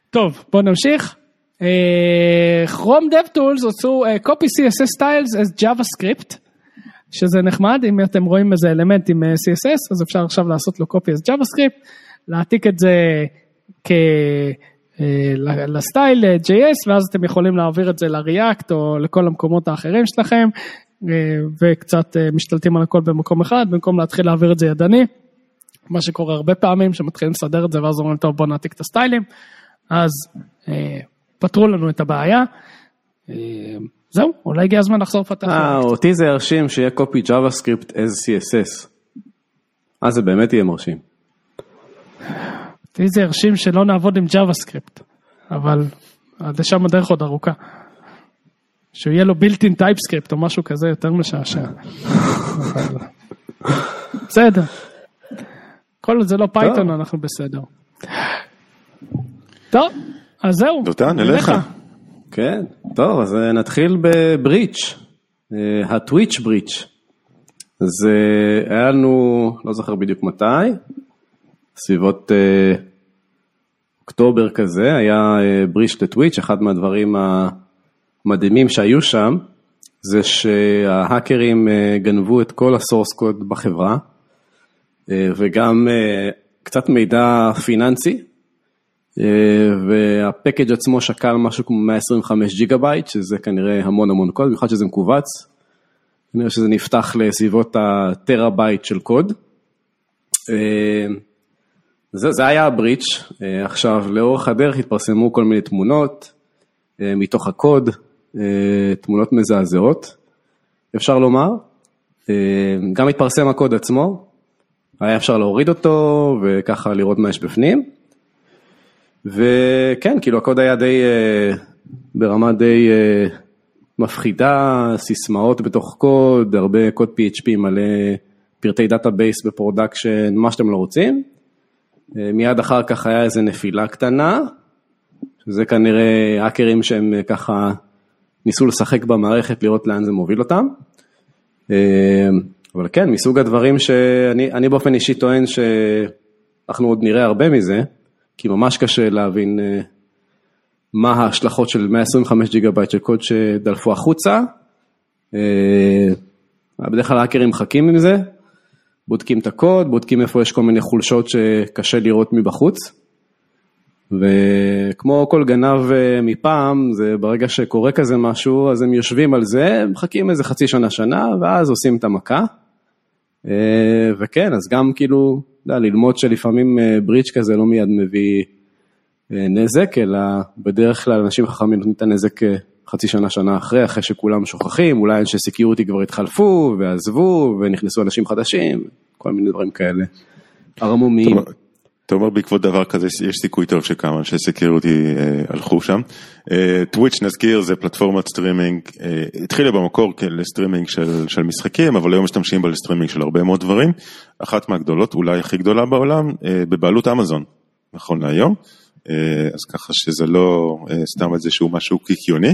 טוב בוא נמשיך. כרום DevTools עשו אה, copy CSS styles as JavaScript, שזה נחמד, אם אתם רואים איזה אלמנט עם אה, CSS, אז אפשר עכשיו לעשות לו copy as JavaScript, להעתיק את זה כ... אה, לסטייל אה, JS, ואז אתם יכולים להעביר את זה ל-React או לכל המקומות האחרים שלכם, אה, וקצת אה, משתלטים על הכל במקום אחד, במקום להתחיל להעביר את זה ידני. מה שקורה הרבה פעמים, שמתחילים לסדר את זה ואז אומרים, טוב בוא נעתיק את הסטיילים, אז אה, פתרו לנו את הבעיה. אה, זהו, אולי הגיע הזמן לחזור לפתח. אה. אותי זה ירשים שיהיה copy JavaScript as CSS. אז זה באמת יהיה מרשים. אותי זה הרשים שלא נעבוד עם JavaScript, אבל עד לשם הדרך עוד ארוכה. שיהיה לו built in TypeScript או משהו כזה יותר משעשע. בסדר. כל עוד זה לא Python אנחנו בסדר. טוב, אז זהו. דותן, אליך. כן, טוב, אז אה, נתחיל ב breach, אה, ה Twitch breach. אז אה, היה לנו, לא זוכר בדיוק מתי, סביבות אה, אוקטובר כזה, היה אה, breach ל Twitch, אחד מהדברים המדהימים שהיו שם, זה שההאקרים אה, גנבו את כל ה source code בחברה, אה, וגם אה, קצת מידע פיננסי, וה package עצמו שקל משהו כמו 125 ג'יגה בייט, שזה כנראה המון המון קוד, במיוחד שזה מכווץ. כנראה שזה נפתח לסביבות הטרה בייט של קוד. אה, זה, זה היה ה breach, אה, עכשיו לאורך הדרך התפרסמו כל מיני תמונות אה, מתוך הקוד, אה, תמונות מזעזעות, אפשר לומר. אה, גם התפרסם הקוד עצמו, היה אפשר להוריד אותו וככה לראות מה יש בפנים. וכן, כאילו הקוד היה די, אה, ברמה די אה, מפחידה, סיסמאות בתוך קוד, הרבה קוד PHP מלא פרטי database ב production, מה שאתם לא רוצים. אה, מיד אחר כך היה איזה נפילה קטנה, שזה כנראה האקרים שהם אה, ככה ניסו לשחק במערכת, לראות לאן זה מוביל אותם. אה, אבל כן, מסוג הדברים שאני אני באופן אישי טוען שאנחנו עוד נראה הרבה מזה, כי ממש קשה להבין אה, מה ההשלכות של 125 ג'יגה בייט של קוד שדלפו החוצה. אה, בדרך כלל האקרים מחכים עם זה, בודקים את הקוד, בודקים איפה יש כל מיני חולשות שקשה לראות מבחוץ. וכמו כל גנב אה, מפעם, זה ברגע שקורה כזה משהו, אז הם יושבים על זה, מחכים איזה חצי שנה, שנה, ואז עושים את המכה. וכן, אז גם כאילו, יודע, ללמוד שלפעמים אה, breach כזה לא מיד מביא אה, נזק, אלא בדרך כלל אנשים חכמים נותנים את הנזק אה, חצי שנה, שנה אחרי, אחרי שכולם שוכחים, אולי אנשי security כבר התחלפו ועזבו ונכנסו אנשים חדשים, כל מיני דברים כאלה. ערמומיים. אתה אומר בעקבות דבר כזה יש סיכוי טוב שכמה אנשי security אה, הלכו שם. אה, Twitch נזכיר זה פלטפורמת סטרימינג, אה, התחילה במקור לסטרימינג של, של משחקים אבל היום משתמשים בה לסטרימינג של הרבה מאוד דברים. אחת מהגדולות אולי הכי גדולה בעולם אה, בבעלות אמזון נכון להיום. אה, אז ככה שזה לא אה, סתם איזשהו משהו קיקיוני,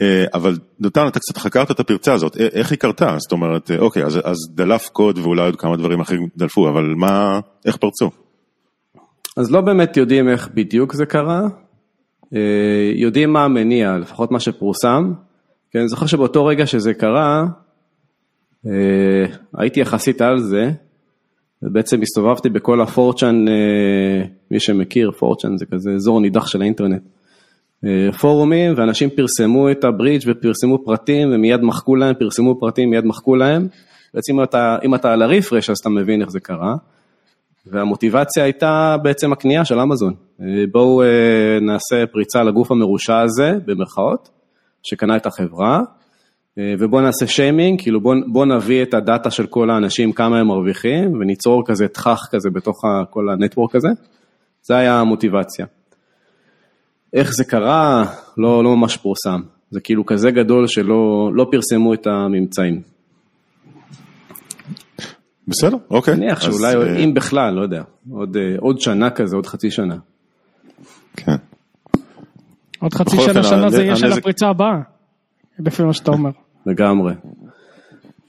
אה, אבל דותן אתה קצת חקרת את הפרצה הזאת, איך היא קרתה? זאת אומרת, אה, אוקיי, אז, אז דלף קוד ואולי עוד כמה דברים אחרים דלפו, אבל מה, איך פרצו? אז לא באמת יודעים איך בדיוק זה קרה, אה, יודעים מה המניע, לפחות מה שפורסם. כי אני זוכר שבאותו רגע שזה קרה, אה, הייתי יחסית על זה, ובעצם הסתובבתי בכל הפורצ'אן, אה, מי שמכיר, פורצ'אן זה כזה אזור נידח של האינטרנט. פורומים, ואנשים פרסמו את הברידג' ופרסמו פרטים ומיד מחקו להם, פרסמו פרטים, מיד מחקו להם. בעצם אם אתה, אם אתה על הרפרש אז אתה מבין איך זה קרה. והמוטיבציה הייתה בעצם הקנייה של אמזון. אה, בואו אה, נעשה פריצה לגוף המרושע הזה, במרכאות, שקנה את החברה, אה, ובואו נעשה שיימינג, כאילו בואו בוא נביא את הדאטה של כל האנשים, כמה הם מרוויחים, וניצור כזה תכך כזה בתוך כל הנטוורק הזה. זה היה המוטיבציה. איך זה קרה, לא, לא ממש פורסם. זה כאילו כזה גדול שלא לא פרסמו את הממצאים. בסדר, אוקיי. נניח שאולי, אה, אם בכלל, לא יודע, עוד, אה, עוד שנה כזה, עוד חצי שנה. כן. עוד חצי שנה שנה זה יהיה של הפריצה הבאה. לפי מה שאתה אומר. לגמרי.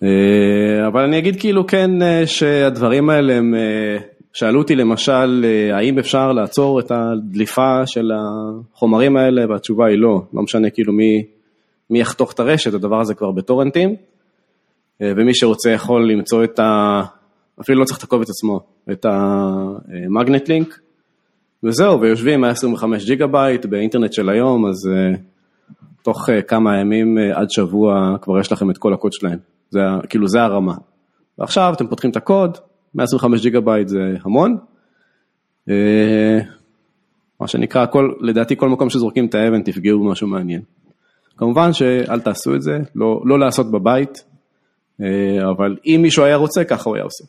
אה, אבל אני אגיד כאילו כן שהדברים האלה הם שאלו אותי למשל, האם אפשר לעצור את הדליפה של החומרים האלה, והתשובה היא לא, לא משנה כאילו מי, מי יחתוך את הרשת, הדבר הזה כבר בטורנטים, ומי שרוצה יכול למצוא את ה... אפילו לא צריך את הקובץ עצמו, את ה magnet link, וזהו, ויושבים 125 ג'יגה בייט באינטרנט של היום, אז אה, תוך כמה ימים עד שבוע כבר יש לכם את כל הקוד שלהם, זה, כאילו זה הרמה. ועכשיו אתם פותחים את הקוד, 125 ג'יגה בייט זה המון. מה שנקרא, כל, לדעתי כל מקום שזורקים את האבן תפגעו במשהו מעניין. כמובן שאל תעשו את זה, לא, לא לעשות בבית, אבל אם מישהו היה רוצה, ככה הוא היה עושה.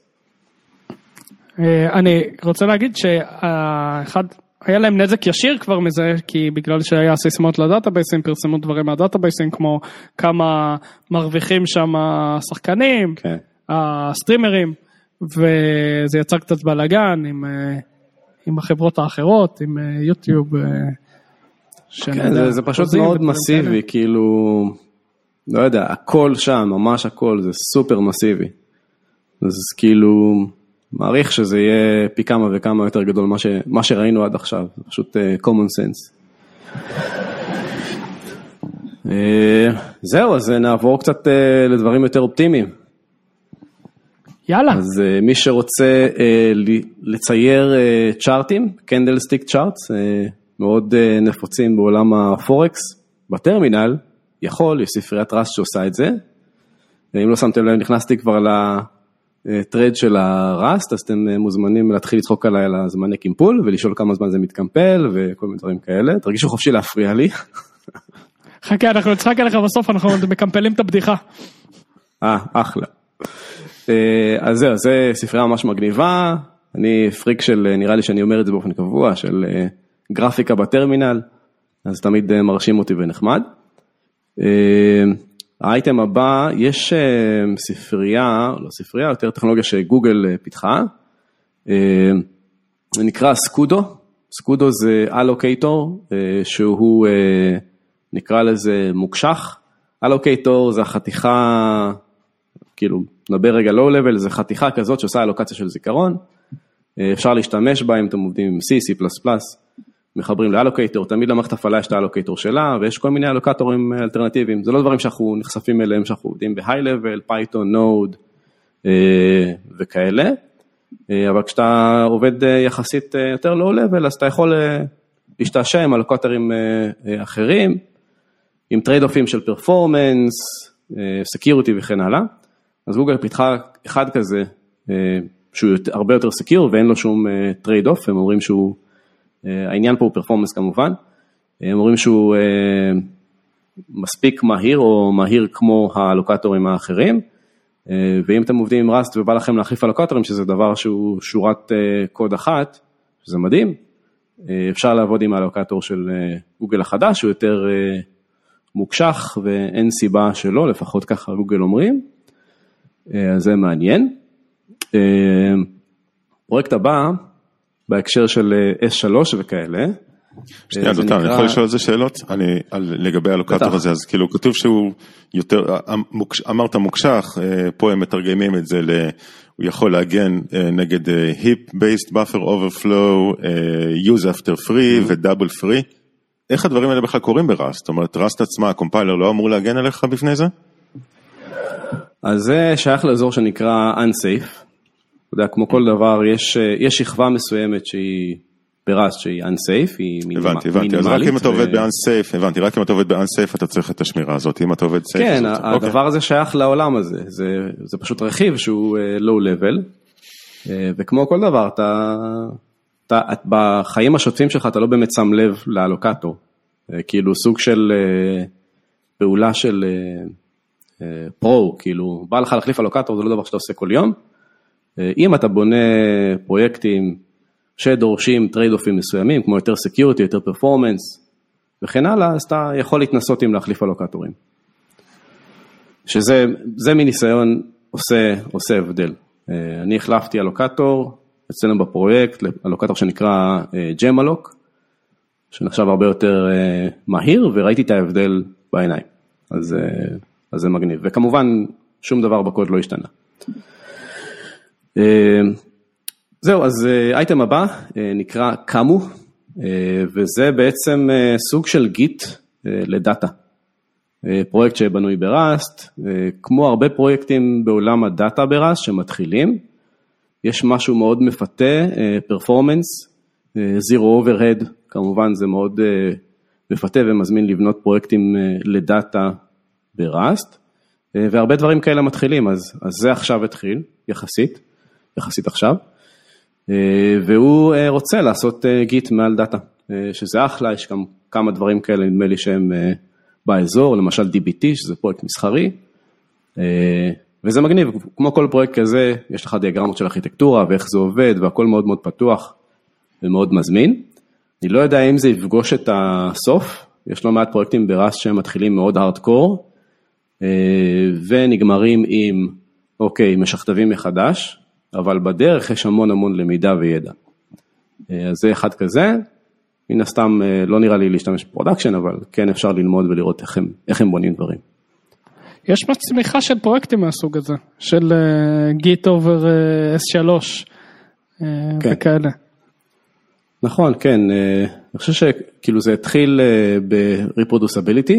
אה, אני רוצה להגיד שאחד, היה להם נזק ישיר כבר מזה, כי בגלל שהיה סיסמאות לדאטאבייסים, פרסמו דברים מהדאטאבייסים, כמו כמה מרוויחים שם השחקנים, כן. הסטרימרים, וזה יצר קצת בלאגן עם, אה, עם החברות האחרות, עם אה, יוטיוב. כן, זה, זה פשוט מאוד מסיבי, כאלה. כאילו, לא יודע, הכל שם, ממש הכל, זה סופר מסיבי. אז כאילו, מעריך שזה יהיה פי כמה וכמה יותר גדול מה, ש, מה שראינו עד עכשיו, זה פשוט uh, common sense. Uh, זהו, אז נעבור קצת uh, לדברים יותר אופטימיים. יאללה. אז uh, מי שרוצה uh, לצייר uh, צ'ארטים, קנדלסטיק צ'ארטס, uh, מאוד uh, נפוצים בעולם הפורקס, בטרמינל, יכול, יש ספריית ראסט שעושה את זה. אם לא שמתם לב, נכנסתי כבר ל... טרד של הראסט, אז אתם אה, מוזמנים להתחיל לצחוק עליי על הזמני קימפול ולשאול כמה זמן זה מתקמפל וכל מיני דברים כאלה. תרגישו חופשי להפריע לי. חכה, אנחנו נצחק עליך בסוף, אנחנו מקמפלים את הבדיחה. אה, אחלה. אה, אז זהו, זה ספרייה ממש מגניבה, אני פריק של, אה, נראה לי שאני אומר את זה באופן קבוע, של גרפיקה בטרמינל, אז תמיד מרשים אותי ונחמד. האייטם הבא, יש אה, ספרייה, לא ספרייה, יותר טכנולוגיה שגוגל אה, פיתחה, אה, זה נקרא סקודו, סקודו זה אלוקייטור שהוא נקרא לזה מוקשח, אלוקייטור זה החתיכה, כאילו נדבר רגע לואו לבל, זה חתיכה כזאת שעושה אלוקציה של זיכרון, אפשר להשתמש בה אם אתם עובדים עם C, C++, מחברים לאלוקייטור, תמיד למערכת הפעלה יש את האלוקייטור שלה, ויש כל מיני אלוקטורים אלטרנטיביים, זה לא דברים שאנחנו נחשפים אליהם, שאנחנו עובדים ב-high-level, Python, Node אה, וכאלה, אה, אבל כשאתה עובד אה, יחסית יותר low-level, אז אתה יכול להשתעשע עם אלוקטורים אחרים, עם trade off ים של performance, security וכן הלאה, אז גוגל פיתחה אחד כזה, שהוא הרבה יותר secure ואין לו שום trade off, הם אומרים שהוא אה, העניין פה הוא performance כמובן, הם אומרים שהוא אה, מספיק מהיר או מהיר כמו ה allocator ים האחרים, אה, ואם אתם עובדים עם Rust ובא לכם להחליף allocator ים, שזה דבר שהוא שורת קוד אחת, שזה מדהים, אפשר לעבוד עם האלוקטור של גוגל החדש, הוא יותר מוקשח ואין סיבה שלא, לפחות ככה גוגל אומרים, אז זה מעניין. פרויקט הבא, בהקשר של אה, S3 וכאלה. שנייה, אה, דותן, אני יכול לשאול על זה שאלות? אני, על, לגבי הלוקטור הזה, אז כאילו כתוב שהוא יותר, אה, אמרת מוקשח, פה הם מתרגמים את זה ל... הוא יכול להגן נגד Buffer Overflow, Use After Free mm-hmm. ו-Double Free. איך הדברים האלה בכלל קורים בראסט? זאת אומרת, ראסט עצמה, הקומפיילר לא אמור להגן עליך בפני זה? אז זה שייך לאזור שנקרא Unsafe. אתה יודע, כמו כל דבר, יש, יש שכבה מסוימת שהיא בראסט שהיא unsafe, היא מינימלית. הבנתי, הבנתי, אז רק אם אתה עובד ב-unsafe, הבנתי, רק אם אתה עובד ב-unsafe אתה צריך את השמירה הזאת, אם אתה עובד safe. כן, הדבר אוקיי. הזה שייך לעולם הזה, זה, זה פשוט רכיב שהוא low level, וכמו כל דבר, אתה, אתה, בחיים השוטפים שלך אתה לא באמת שם לב ל allocator, כאילו סוג של פעולה של פרו, כאילו בא לך להחליף allocator, זה לא דבר שאתה עושה כל יום. אה, אם אתה בונה פרויקטים שדורשים trade-off ים מסוימים, כמו יותר security, יותר performance וכן הלאה, אז אתה יכול להתנסות עם להחליף אלוקטורים. שזה מניסיון עושה, עושה הבדל. אה, אני החלפתי אלוקטור אצלנו בפרויקט, אלוקטור שנקרא ג'מלוק, אה, שנחשב הרבה יותר מהיר, וראיתי את ההבדל בעיניים. אז, אז זה מגניב. וכמובן, שום דבר בקוד לא השתנה. אה, זהו, אז אייטם הבא אה, נקרא קאמו, אה, וזה בעצם אה, סוג של Git ל data. פרויקט שבנוי ב Rust, כמו הרבה פרויקטים בעולם ה data ב Rust שמתחילים, יש משהו מאוד מפתה, performance, zero overhead, כמובן זה מאוד מפתה ומזמין לבנות פרויקטים ל data ב Rust, והרבה דברים כאלה מתחילים, אז, אז זה עכשיו התחיל, יחסית, יחסית עכשיו. אה, והוא אה, רוצה לעשות גיט אה, מעל דאטה, שזה אחלה, יש גם כמה דברים כאלה, נדמה לי שהם באזור, למשל DBT, שזה פרויקט מסחרי, וזה מגניב, כמו כל פרויקט כזה, יש לך דיאגרמות של ארכיטקטורה ואיך זה עובד, והכל מאוד מאוד פתוח ומאוד מזמין. אני לא יודע אם זה יפגוש את הסוף, יש לא מעט פרויקטים בראס שהם מתחילים מאוד הארדקור, ונגמרים עם, אוקיי, משכתבים מחדש, אבל בדרך יש המון המון למידה וידע. אה, אז זה אחד כזה, מן הסתם אה, לא נראה לי להשתמש ב production, אבל כן אפשר ללמוד ולראות איך הם, איך הם בונים דברים. יש צמיחה של פרויקטים מהסוג הזה, של Git over S3 כן. וכאלה. נכון, כן, אה, אני חושב שכאילו זה התחיל ב-reproducibility,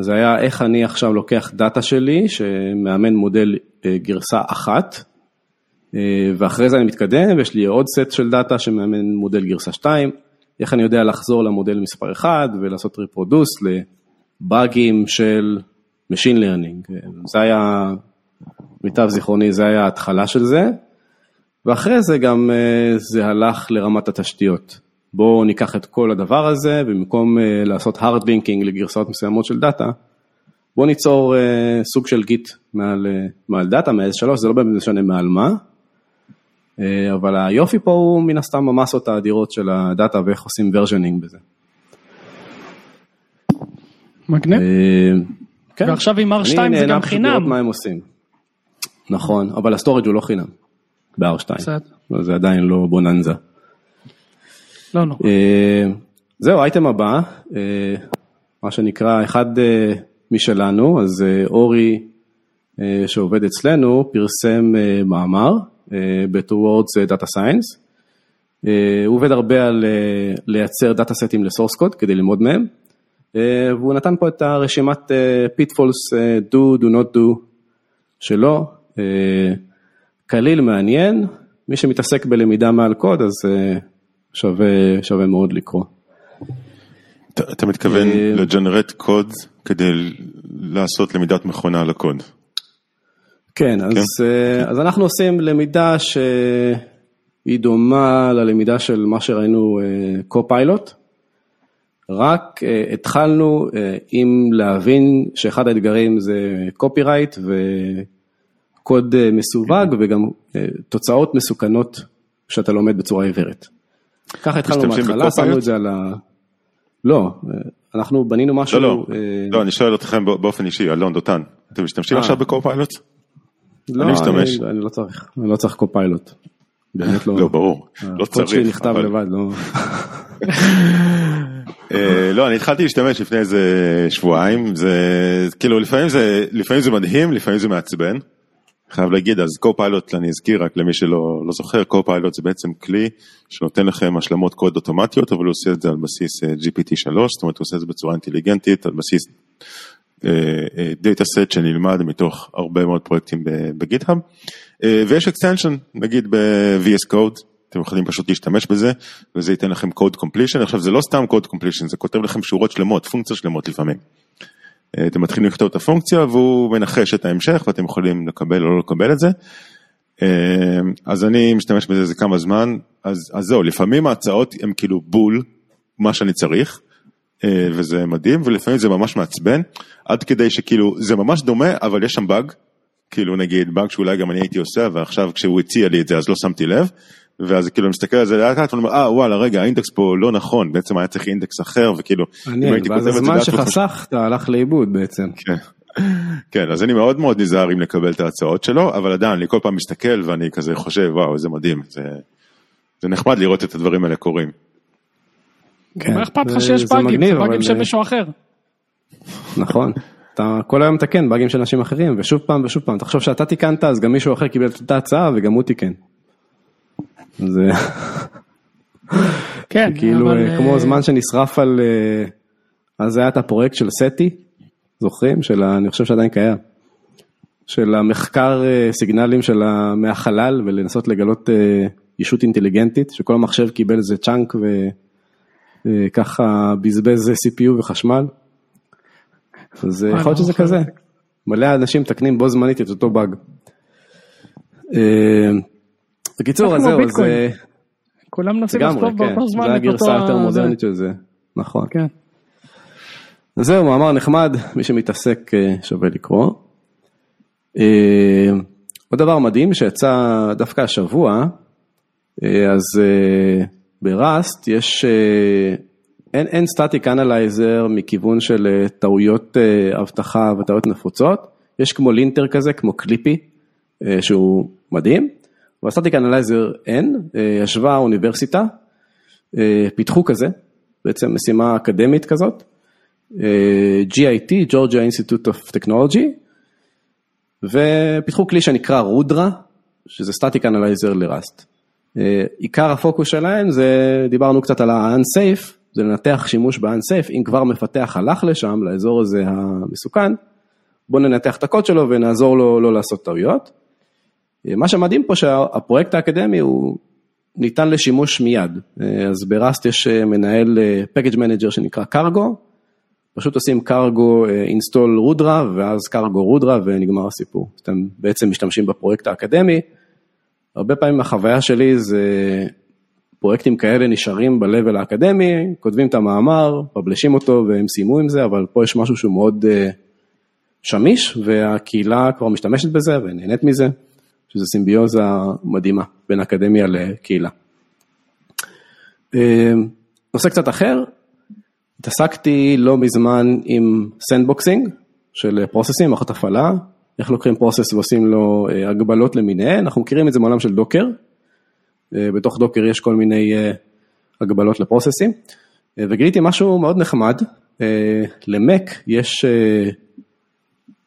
זה היה איך אני עכשיו לוקח data שלי שמאמן מודל גרסה אחת, אה, ואחרי זה אני מתקדם ויש לי עוד סט של data שמאמן מודל גרסה 2, איך אני יודע לחזור למודל מספר 1 ולעשות reproduce לבאגים של Machine Learning, זה היה, מיטב זיכרוני זה היה ההתחלה של זה, ואחרי זה גם אה, זה הלך לרמת התשתיות. בואו ניקח את כל הדבר הזה ובמקום אה, לעשות hard linking לגרסאות מסוימות של data, בואו ניצור סוג של Git מעל, מעל data, מעל S3 זה לא באמת משנה מעל מה, אה, אבל היופי פה הוא מן הסתם המסות האדירות של ה data ואיך עושים versioning בזה. מגניב. אה, כן. ועכשיו עם R2 זה גם חינם. אני נהנה מה הם עושים. נכון, אבל ה storage הוא לא חינם. ב-R2. בסדר. זה עדיין לא בוננזה. לא נורא. אה, זהו, אייטם הבא, מה שנקרא, אחד משלנו, אז אורי שעובד אצלנו פרסם מאמר ב-Towards Data Science. אה, הוא עובד הרבה על אה, לייצר דאטה סטים לסורס קוד כדי ללמוד מהם, אה, והוא נתן פה את הרשימת pitfalls do, do not do שלו, קליל מעניין, מי שמתעסק בלמידה מעל קוד אז שווה, שווה מאוד לקרוא. אתה, אתה מתכוון לג'נרט קוד כדי לעשות למידת מכונה על הקוד. כן, אז, כן? אה, אז אנחנו עושים למידה שהיא דומה ללמידה של מה שראינו קו-פיילוט, אה, רק uh, התחלנו עם להבין שאחד האתגרים זה קופירייט וקוד מסווג וגם תוצאות מסוכנות שאתה לומד בצורה עיוורת. ככה התחלנו מההתחלה, שמנו את זה על ה... לא, אנחנו בנינו משהו... לא, לא, uh... לא, אני שואל אתכם באופן אישי, אלון דותן, אתם משתמשים עכשיו בקו-פיילוט? לא, אני משתמש. אני, אני לא צריך, אני לא צריך קופיילוט. באמת לא. לא, ברור, לא צריך. הקוד שלי נכתב לבד, לא. אה, לא, אני התחלתי להשתמש לפני איזה שבועיים, זה כאילו לפעמים זה, לפעמים זה מדהים, לפעמים זה מעצבן. חייב להגיד, אז Copilot, אני אזכיר רק למי שלא לא זוכר, Copilot זה בעצם כלי שנותן לכם השלמות קוד אוטומטיות, אבל הוא עושה את זה על בסיס אה, GPT-3, זאת אומרת הוא עושה את זה בצורה אינטליגנטית, על בסיס data set שנלמד מתוך הרבה מאוד פרויקטים ב GitHub. אה, ויש extension נגיד ב-VS Code. אתם יכולים פשוט להשתמש בזה וזה ייתן לכם code completion. עכשיו זה לא סתם code completion זה כותב לכם שורות שלמות פונקציות שלמות לפעמים. אה, אתם מתחילים לכתוב את הפונקציה והוא מנחש את ההמשך ואתם יכולים לקבל או לא לקבל את זה. אה, אז אני משתמש בזה איזה כמה זמן. אז, אז זהו לפעמים ההצעות הם כאילו בול מה שאני צריך. אה, וזה מדהים ולפעמים זה ממש מעצבן עד כדי שכאילו זה ממש דומה אבל יש שם באג כאילו נגיד באג שאולי גם אני הייתי עושה ועכשיו כשהוא הציע לי את זה אז לא שמתי לב ואז כאילו מסתכל על זה לאט לאט ואומר אה וואלה רגע האינדקס פה לא נכון בעצם היה צריך אינדקס אחר וכאילו מעניין ואז הזמן שחסכת הלך לאיבוד בעצם. כן. כן אז אני מאוד מאוד נזהר אם לקבל את ההצעות שלו אבל עדיין אני כל פעם מסתכל ואני כזה חושב וואו איזה מדהים זה, זה נחמד לראות את הדברים האלה קורים. כן. מה אכפת לך שיש באגים, זה באגים של מישהו אחר. נכון. אתה כל היום מתקן באגים של אנשים אחרים ושוב פעם ושוב פעם תחשוב שאתה תיקנת אז גם מישהו אחר קיבל את אותה הצעה וגם הוא תיקן. זה כן, כאילו אבל, אה, אה, כמו זמן שנשרף על, אה, אז היה את הפרויקט של סטי, זוכרים? של ה... אני חושב שעדיין קיים. של המחקר אה, סיגנלים של. מהחלל ולנסות לגלות אה, ישות אינטליגנטית, שכל המחשב קיבל איזה צ'אנק וככה בזבז CPU וחשמל. אז אה, יכול להיות לא שזה. כזה. מלא אנשים מתקנים בו זמנית את אותו באג. אה, בקיצור, אז זהו, אז. אה, כולם מנסים לכתוב כן, באותו זמן זה הגרסה היותר מודרנית של זה, נכון. כן. זהו, מאמר נחמד, מי שמתעסק אה, שווה לקרוא. אה, עוד דבר מדהים שיצא דווקא השבוע, אה, אז אה, ב Rust יש, אה, אין, אין static analyzer מכיוון של אה, טעויות אה, אבטחה וטעויות נפוצות, יש כמו linter כזה, כמו Clippy, שהוא מדהים, אבל static analyzer אין, ישבה האוניברסיטה, פיתחו כזה, בעצם משימה אקדמית כזאת, GIT, Georgia Institute of Technology, ופיתחו כלי שנקרא Rudra, שזה Static Analyzer ל Rust. אה, עיקר הפוקוס שלהם זה, דיברנו קצת על ה-unsafe, זה לנתח שימוש ב-unsafe, אם כבר מפתח הלך לשם, לאזור הזה המסוכן, בואו ננתח את הקוד שלו ונעזור לו לא לעשות טעויות. אה, מה שמדהים פה שהפרויקט האקדמי הוא ניתן לשימוש מיד, אה, אז ב Rust יש מנהל package manager שנקרא קרגו, פשוט עושים קרגו אינסטול רודרה ואז קרגו רודרה ונגמר הסיפור. אתם בעצם משתמשים בפרויקט האקדמי. הרבה פעמים החוויה שלי זה פרויקטים כאלה נשארים ב-level האקדמי, כותבים את המאמר, פבלשים אותו והם סיימו עם זה, אבל פה יש משהו שהוא מאוד אה, שמיש והקהילה כבר משתמשת בזה ונהנית מזה, שזה סימביוזה מדהימה בין אקדמיה לקהילה. אה, נושא קצת אחר, התעסקתי לא מזמן עם sandboxing של process ים, מערכות הפעלה, איך לוקחים process ועושים לו אה, הגבלות למיניהן, אנחנו מכירים את זה מעולם של Docker, אה, בתוך Docker יש כל מיני אה, הגבלות ל process ים, וגיליתי משהו מאוד נחמד, ל Mac יש,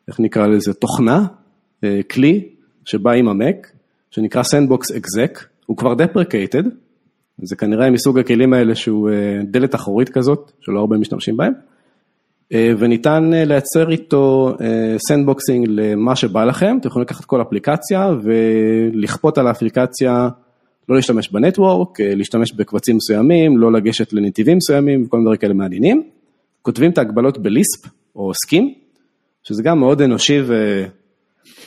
איך נקרא לזה, תוכנה, כלי שבא עם ה Mac, שנקרא Sandbox Exec, הוא כבר deprecated, זה כנראה מסוג הכלים האלה שהוא דלת אחורית כזאת, שלא הרבה משתמשים בהם, וניתן אה, לייצר איתו sandboxing למה שבא לכם, אתם יכולים לקחת כל אפליקציה ולכפות על האפליקציה לא להשתמש ב network, אה, להשתמש בקבצים מסוימים, לא לגשת לנתיבים מסוימים וכל מיני דברים כאלה מעניינים. כותבים את ההגבלות ב Lisp או סקים, שזה גם מאוד אנושי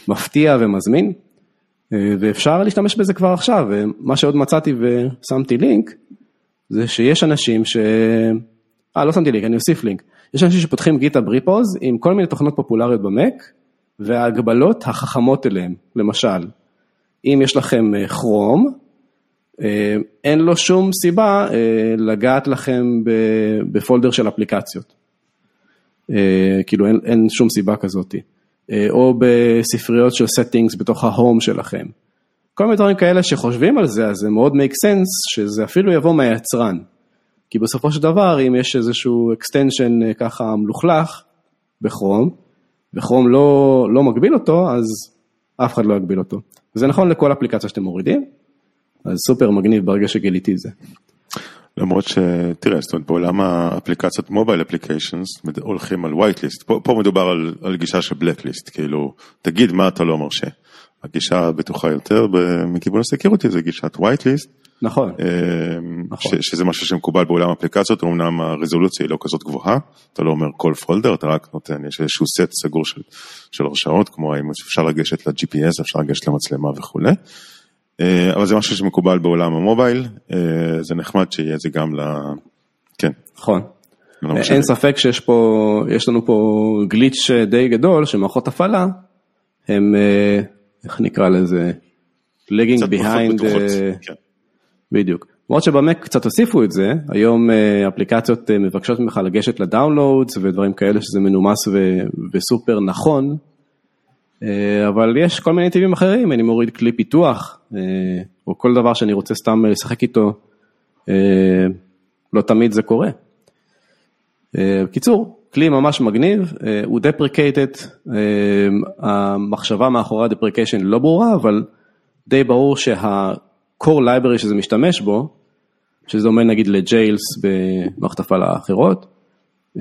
ומפתיע ומזמין. אה, ואפשר להשתמש בזה כבר עכשיו, ומה שעוד מצאתי ושמתי לינק, זה שיש אנשים ש... אה, לא שמתי לינק, אני אוסיף לינק. יש אנשים שפותחים גיטאב ריפוז עם כל מיני תוכנות פופולריות במק, וההגבלות החכמות אליהם, למשל, אם יש לכם כרום, אין לו שום סיבה אה, לגעת לכם בפולדר של אפליקציות. אה, כאילו אין, אין שום סיבה כזאתי. או בספריות של settings בתוך ההום שלכם. כל מיני דברים כאלה שחושבים על זה, אז זה מאוד make sense שזה אפילו יבוא מהיצרן. כי בסופו של דבר, אם יש איזשהו extension ככה מלוכלך בכרום, וכרום לא, לא מגביל אותו, אז אף אחד לא יגביל אותו. וזה נכון לכל אפליקציה שאתם מורידים, אז סופר מגניב ברגע שגיליתי את זה. למרות שתראה, זאת אומרת בעולם האפליקציות mobile applications הולכים על white list, פה, פה מדובר על, על גישה של black list, כאילו תגיד מה אתה לא מרשה. הגישה הבטוחה יותר מכיוון ה security זה גישת white list. נכון. נכון. ש, שזה משהו שמקובל בעולם האפליקציות, אמנם הרזולוציה היא לא כזאת גבוהה, אתה לא אומר כל folder, אתה רק נותן, יש איזשהו סט סגור של, של הרשאות, כמו האם אפשר לגשת ל-GPS, אפשר לגשת למצלמה וכולי. אבל זה משהו שמקובל בעולם המובייל, זה נחמד שיהיה זה גם ל... כן. נכון. אין ספק שיש פה, יש לנו פה גליץ' די גדול שמערכות הפעלה הם, איך נקרא לזה, lagging behind, כן. בדיוק. למרות שבמק קצת הוסיפו את זה, היום אפליקציות מבקשות ממך לגשת לדאונלואודס ודברים כאלה שזה מנומס ו- וסופר נכון, אבל יש כל מיני טבעים אחרים, אני מוריד כלי פיתוח, או כל דבר שאני רוצה סתם לשחק איתו, לא תמיד זה קורה. בקיצור, כלי ממש מגניב, הוא deprecated, המחשבה מאחורי ה-deprecation לא ברורה, אבל די ברור ה-core library שזה משתמש בו, שזה דומה נגיד לג'יילס במערכת הפעלה האחרות,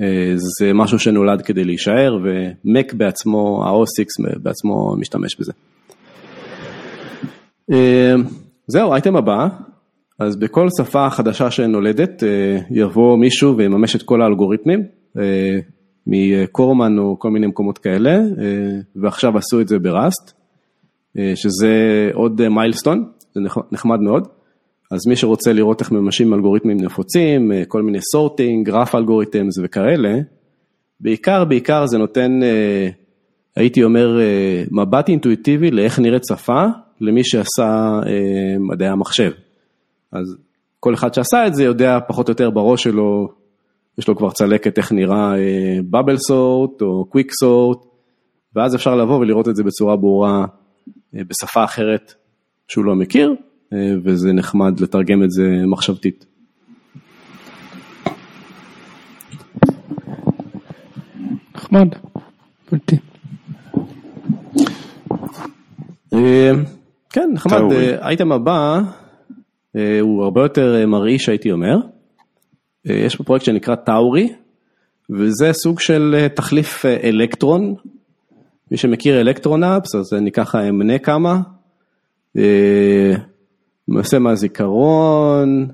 אה, זה משהו שנולד כדי להישאר ומק בעצמו, ה-O6 בעצמו משתמש בזה. אה, זהו, אייטם הבא, אז בכל שפה חדשה שנולדת אה, יבוא מישהו ויממש את כל האלגוריתמים מקורמן או כל מיני מקומות כאלה, ועכשיו עשו את זה ב Rust, שזה עוד milestone, זה נחמד מאוד. אז מי שרוצה לראות איך ממשים אלגוריתמים נפוצים, אה, כל מיני sorting, graph algorithms וכאלה, בעיקר בעיקר זה נותן, אה, הייתי אומר, אה, מבט אינטואיטיבי לאיך נראית שפה למי שעשה מדעי המחשב. אז כל אחד שעשה את זה יודע פחות או יותר בראש שלו, יש לו כבר צלקת איך נראה בבל סורט או קוויק סורט, ואז אפשר לבוא ולראות את זה בצורה ברורה בשפה אחרת שהוא לא מכיר, אה, וזה נחמד לתרגם את זה מחשבתית. נחמד. אה, כן, נחמד. האייטם הבא אה, הוא הרבה יותר מרעיש הייתי אומר. יש פה פרויקט שנקרא Tauri, וזה סוג של תחליף אלקטרון. מי שמכיר Electron apps, אז אני ככה אמנה כמה. למעשה מהזיכרון,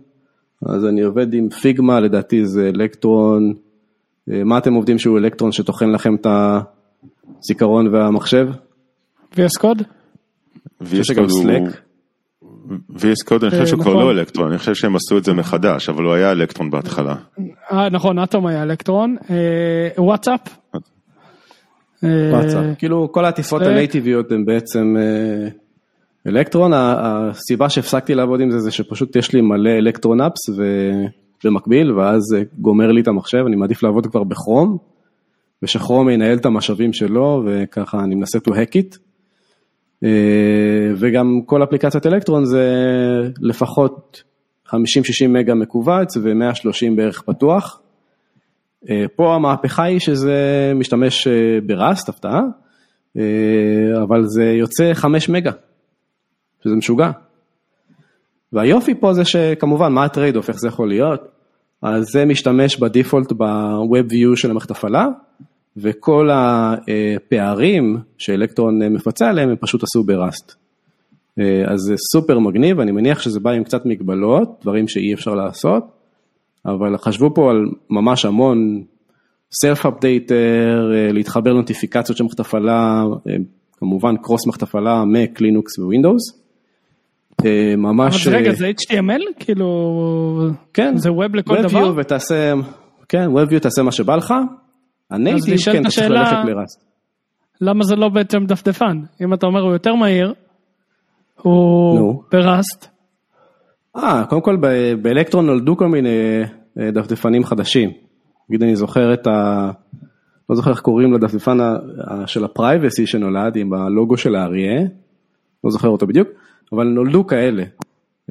אז אני עובד עם Figma, לדעתי זה אלקטרון. אה, מה אתם עובדים שהוא אלקטרון שטוחן לכם את הזיכרון והמחשב? VS קוד? VS קוד הוא... VS קוד אני חושב שהוא כבר נכון. לא אלקטרון, אני חושב שהם עשו את זה מחדש, אבל הוא היה אלקטרון בהתחלה. אה, נכון, אטום היה אלקטרון. אה, וואטסאפ? וואטסאפ, כאילו כל העטיפות הנייטיביות הן בעצם אלקטרון, הסיבה שהפסקתי לעבוד עם זה זה שפשוט יש לי מלא אלקטרון אפס במקביל ואז זה גומר לי את המחשב, אני מעדיף לעבוד כבר בכרום ושכרום ינהל את המשאבים שלו וככה אני מנסה to hack it. אה, וגם כל אפליקציית אלקטרון זה לפחות 50-60 מגה מכווץ ו-130 בערך פתוח. אה, פה המהפכה היא שזה משתמש אה, בראסט, הפתעה, אבל זה יוצא 5 מגה. שזה משוגע. והיופי פה זה שכמובן, מה ה trade-off, איך זה יכול להיות? אז זה משתמש ב default ב-Web View של המערכת הפעלה, וכל הפערים שאלקטרון מפצה עליהם הם פשוט עשו ב Rust. אז זה סופר מגניב, אני מניח שזה בא עם קצת מגבלות, דברים שאי אפשר לעשות, אבל חשבו פה על ממש המון self updater, להתחבר לנוטיפיקציות של מערכת הפעלה, כמובן cross מערכת הפעלה, Mac, Linux Windows. אה, ממש... אז רגע, זה HTML? כאילו... כן. זה web לכל דבר? WebView ותעשה, כן, WebView תעשה מה שבא לך. ה native, כן, אתה צריך ללכת ל Rust. למה זה לא בעצם דפדפן? אם אתה אומר הוא יותר מהיר, הוא ב Rust. אה, קודם כל באלקטרון נולדו כל מיני אה, דפדפנים חדשים. נגיד אני זוכר את ה... לא זוכר איך קוראים לדפדפן של הפרייבסי שנולד עם הלוגו של האריה, לא זוכר אותו בדיוק. אבל נולדו כאלה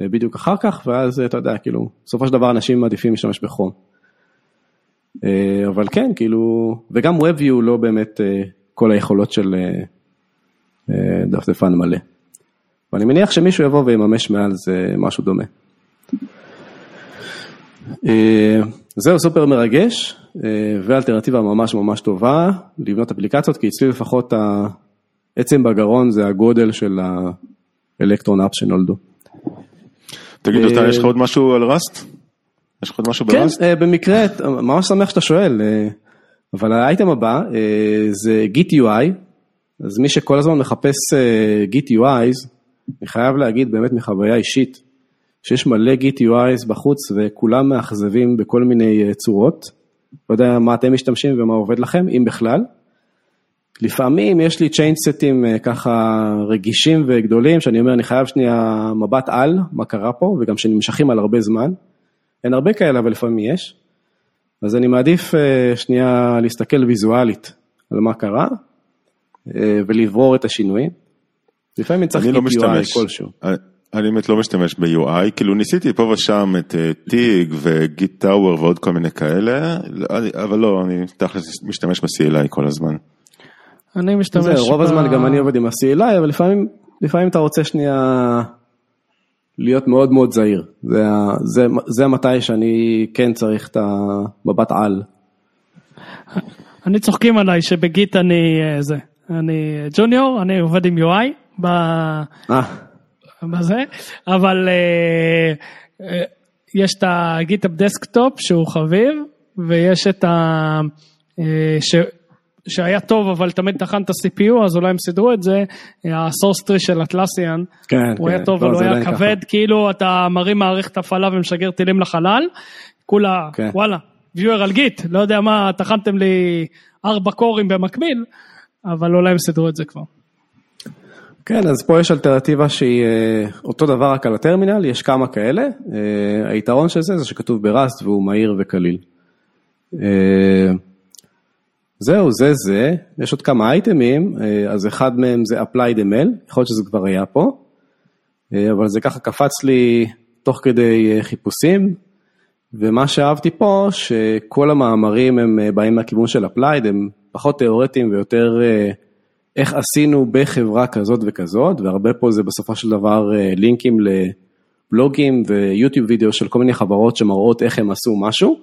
אה, בדיוק אחר כך, ואז אתה יודע, כאילו, בסופו של דבר אנשים מעדיפים להשתמש בחום. אה, אבל כן, כאילו, וגם WebView לא באמת אה, כל היכולות של דפדפן מלא. ואני מניח שמישהו יבוא ויממש מעל זה משהו דומה. זהו סופר מרגש, ואלטרנטיבה ממש ממש טובה לבנות אפליקציות, כי אצלי לפחות העצם בגרון זה הגודל של אלקטרון אפ שנולדו. תגיד, אתה יש לך עוד משהו על ראסט? יש לך עוד משהו בראסט? כן, במקרה, ממש שמח שאתה שואל, אה, אבל האייטם הבא אה, זה גיט UI, אז מי שכל הזמן מחפש גיט UIs, אני חייב להגיד באמת מחוויה אישית, שיש מלא גיט UIs בחוץ וכולם מאכזבים בכל מיני צורות, לא יודע מה אתם משתמשים ומה עובד לכם, אם בכלל. לפעמים יש לי צ'יינסטים אה, ככה רגישים וגדולים, שאני אומר, אני חייב שנייה מבט על, מה קרה פה, וגם שנמשכים על הרבה זמן. אין הרבה כאלה, אבל לפעמים יש. אז אני מעדיף אה, שנייה להסתכל ויזואלית על מה קרה, אה, ולברור את השינויים. לפעמים צריך לא UI כלשהו. אני באמת לא משתמש ב-UI, כאילו ניסיתי פה ושם את טיג וגיט טאוור ועוד כל מיני כאלה, אבל לא, אני תכלס משתמש ב-CLI כל הזמן. אני משתמש... זה, רוב הזמן גם אני עובד עם ה-CLI, אבל לפעמים, לפעמים אתה רוצה שנייה להיות מאוד מאוד זהיר. זה, זה, זה מתי שאני כן צריך את המבט על. אני צוחקים עליי שב Git אני אה, זה, אני ג'וניור, אני עובד עם UI ב... אה, בזה, אבל אה, יש את ה GitHub Desktop שהוא חביב, ויש את ה... ש... שהיה טוב אבל תמיד טחן את ה-CPU אז אולי הם סידרו את זה, ה Sourcetree של Atlassian, כן, הוא כן. היה טוב לא, אבל הוא זה היה עדיין ככה. כבד, כאילו אתה מרים מערכת הפעלה ומשגר טילים לחלל, כולה כן. וואלה, ויואר על גיט, לא יודע מה, טחנתם לי ארבע קורים במקביל, אבל אולי הם סידרו את זה כבר. כן, אז פה יש אלטרנטיבה שהיא אה, אותו דבר רק על הטרמינל, יש כמה כאלה. אה, היתרון של זה זה שכתוב בראסט והוא מהיר וקליל. זהו, זה זה, יש עוד כמה אייטמים, אה, אז אחד מהם זה applied ML, יכול להיות שזה כבר היה פה, אה, אבל זה ככה קפץ לי תוך כדי אה, חיפושים, ומה שאהבתי פה, שכל המאמרים הם באים מהכיוון של applied, הם פחות תיאורטיים ויותר איך עשינו בחברה כזאת וכזאת, והרבה פה זה בסופו של דבר לינקים לבלוגים ויוטיוב וידאו של כל מיני חברות שמראות איך הם עשו משהו,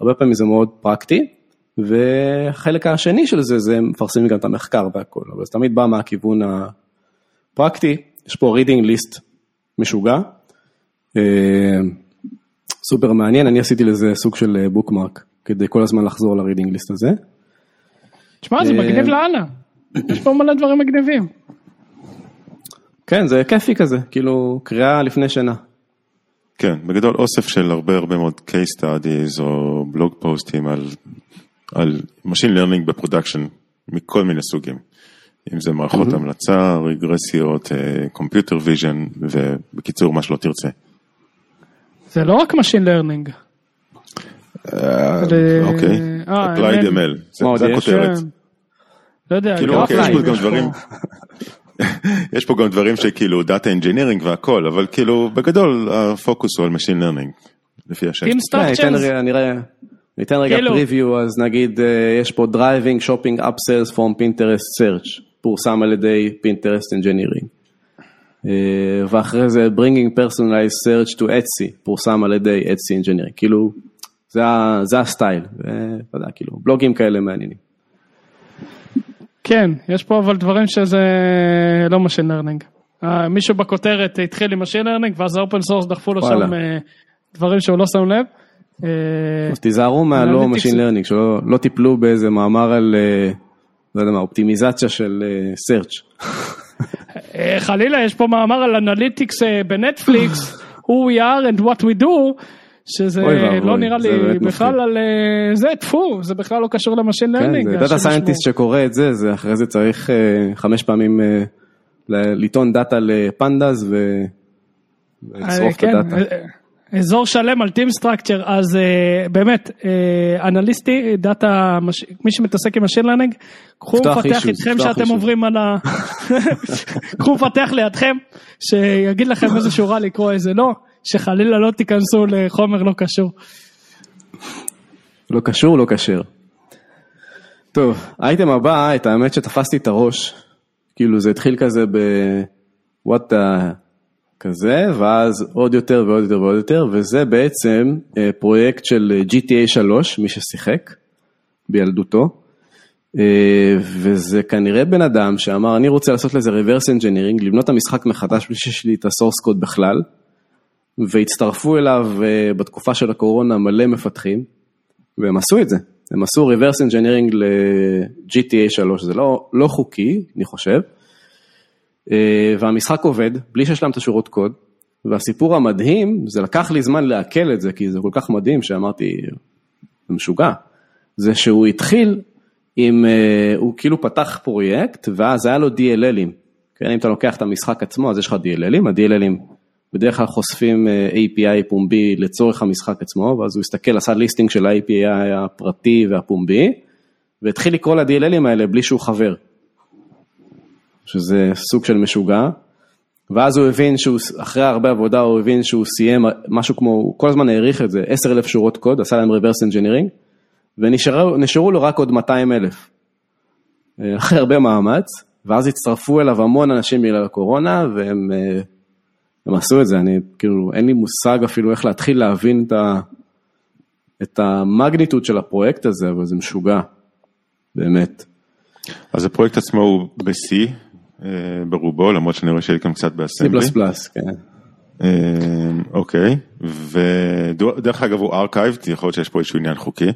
הרבה פעמים זה מאוד פרקטי, והחלק השני של זה, זה מפרסמים גם את המחקר והכל, אבל זה תמיד בא מהכיוון הפרקטי, יש פה reading list משוגע, אה, סופר מעניין, אני עשיתי לזה סוג של bookmark, כדי כל הזמן לחזור ל-reading list הזה. תשמע, זה אה, מגניב לאללה, יש פה מלא דברים מגניבים. כן, זה כיפי כזה, כאילו קריאה לפני שינה. כן, בגדול אוסף של הרבה הרבה מאוד case studies או בלוג פוסטים על, על Machine Learning ב production מכל מיני סוגים. אם זה מערכות המלצה, רגרסיות, Computer Vision ובקיצור מה שלא תרצה. זה לא רק Machine Learning. אה, אוקיי, אה, Applied ML. ML, זה-? הכותרת. לא יודע, כאילו, גם אוקיי, יש פה גם דברים, יש פה גם דברים שכאילו Data Engineering והכל, אבל כאילו בגדול הפוקוס הוא על Machine Learning, לפי השם. Team ניתן Structures, ניתן רגע כאילו. preview, אז נגיד אה, יש פה Driving Shopping Upsells from Pinterest Search, פורסם על ידי Pinterest Engineering. אה, ואחרי זה Bringing Personalized Search to Etsy, פורסם על ידי Etsy Engineering, כאילו, זה, זה הסטייל, ואתה יודע, כאילו, בלוגים כאלה מעניינים. כן, יש פה אבל דברים שזה לא Machine Learning. אה, מישהו בכותרת התחיל עם Machine Learning ואז ה open source דחפו לו. שם דברים שהוא לא שם לב. אה, אז תיזהרו מהלא. Machine Learning, שלא לא תיפלו באיזה מאמר על, אה, לא יודע מה, אופטימיזציה של אה, Search. חלילה, יש פה מאמר על analytics ב Netflix, who we are and what we do, שזה לא נראה לי בכלל. על זה, טפו, זה בכלל לא קשור ל machine כן, learning. זה data scientist שקורא את זה, זה אחרי זה צריך חמש פעמים לטעון דאטה ל pandas ו- ולצרוף את כן, הדאטה. אזור שלם על team structure, אז אה, באמת, אה, אנליסטי, דאטה, מש- מי שמתעסק עם machine learning, קחו מפתח איתכם שאתם. עוברים על ה... קחו מפתח לידכם, שיגיד לכם איזה שורה לקרוא איזה לא, שחלילה לא תיכנסו לחומר לא קשור. לא קשור, לא כשר. טוב, האייטם הבא, את האמת שתפסתי את הראש, כאילו זה התחיל כזה ב... what the... כזה, ואז עוד יותר ועוד יותר ועוד יותר, וזה בעצם אה, פרויקט של אה, GTA 3, מי ששיחק בילדותו, אה, וזה כנראה בן אדם שאמר, אני רוצה לעשות לזה reverse engineering, לבנות את המשחק מחדש בלי שיש לי את הסורס קוד בכלל, והצטרפו אליו בתקופה של הקורונה מלא מפתחים, והם עשו את זה, הם עשו reverse engineering ל-GTA 3, זה לא, לא חוקי, אני חושב, והמשחק עובד, בלי שיש להם את השורות קוד, והסיפור המדהים, זה לקח לי זמן לעכל את זה, כי זה כל כך מדהים שאמרתי, זה משוגע, זה שהוא התחיל עם, אה, הוא כאילו פתח פרויקט, ואז היה לו DLLים, כן, אם אתה לוקח את המשחק עצמו, אז יש לך DLLים, ה-DLLים בדרך כלל חושפים אה, API פומבי לצורך המשחק עצמו, ואז הוא הסתכל, עשה ליסטינג של ה-API הפרטי והפומבי, והתחיל לקרוא ל-DLLים האלה בלי שהוא חבר. שזה סוג של משוגע, ואז הוא הבין שהוא, אחרי הרבה עבודה הוא הבין שהוא סיים משהו כמו, הוא כל הזמן העריך את זה, 10,000 שורות קוד, עשה להם reverse engineering, ונשארו לו רק עוד 200 אלף. אחרי הרבה מאמץ, ואז הצטרפו אליו המון אנשים בגלל הקורונה, והם אה, הם עשו את זה, אני כאילו, אין לי מושג אפילו איך להתחיל להבין את, ה, את ה magnitude של הפרויקט הזה, אבל זה משוגע, באמת. אז הפרויקט עצמו הוא אה, ברובו, למרות שאני רואה שיש גם קצת ב Assembly. C++, כן. אה, אוקיי, ודרך אגב הוא archived, יכול להיות שיש פה איזשהו עניין חוקי,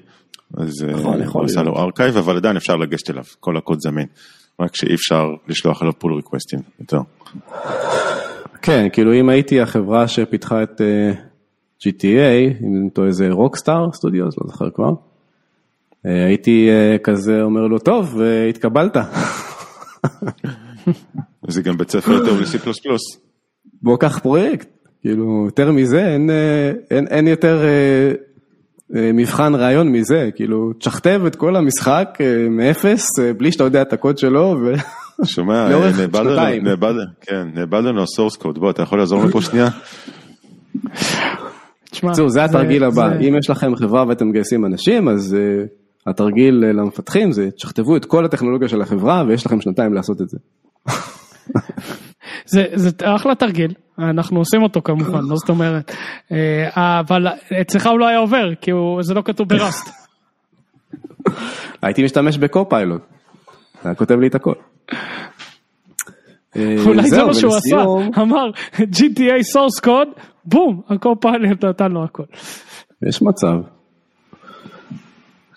אז אה, נכון, הוא עשה. לו archive, אבל עדיין אפשר לגשת אליו, כל הקוד זמין, רק שאי אפשר לשלוח עליו pull request ים יותר. כן, כאילו אם הייתי החברה שפיתחה את GTA, אם אני טועה איזה Rockstar Studios, לא זוכר כבר, הייתי כזה אומר לו, טוב, התקבלת, זה גם בית ספר טוב ל-C++. בוא קח פרויקט, כאילו יותר מזה, אין, אה, אין, אין יותר אה, אה, מבחן ראיון מזה, כאילו תשכתב את כל המשחק אה, מאפס, אה, בלי שאתה יודע את הקוד שלו, ו... שומע, נאבד לנו-. נאבד- כן, נאבד לנו הסורס קוד, בוא, אתה יכול לעזור לנו פה שנייה? תשמע, בקיצור, זה התרגיל הבא, זה- אם יש לכם חברה ואתם מגייסים אנשים, אז uh, התרגיל למפתחים זה תשכתבו את כל הטכנולוגיה של החברה ויש לכם שנתיים לעשות את זה. זה, זה אחלה תרגיל, אנחנו עושים אותו כמובן, לא זאת אומרת, אה, אבל אצלך הוא לא היה עובר, כי הוא, זה לא כתוב בראסט. הייתי משתמש בקו-פיילוט, היה כותב לי את הכל. אה, אולי זה מה שהוא עשה, אמר GTA source code, בום, ה Copilot נתן לו הכל. יש מצב.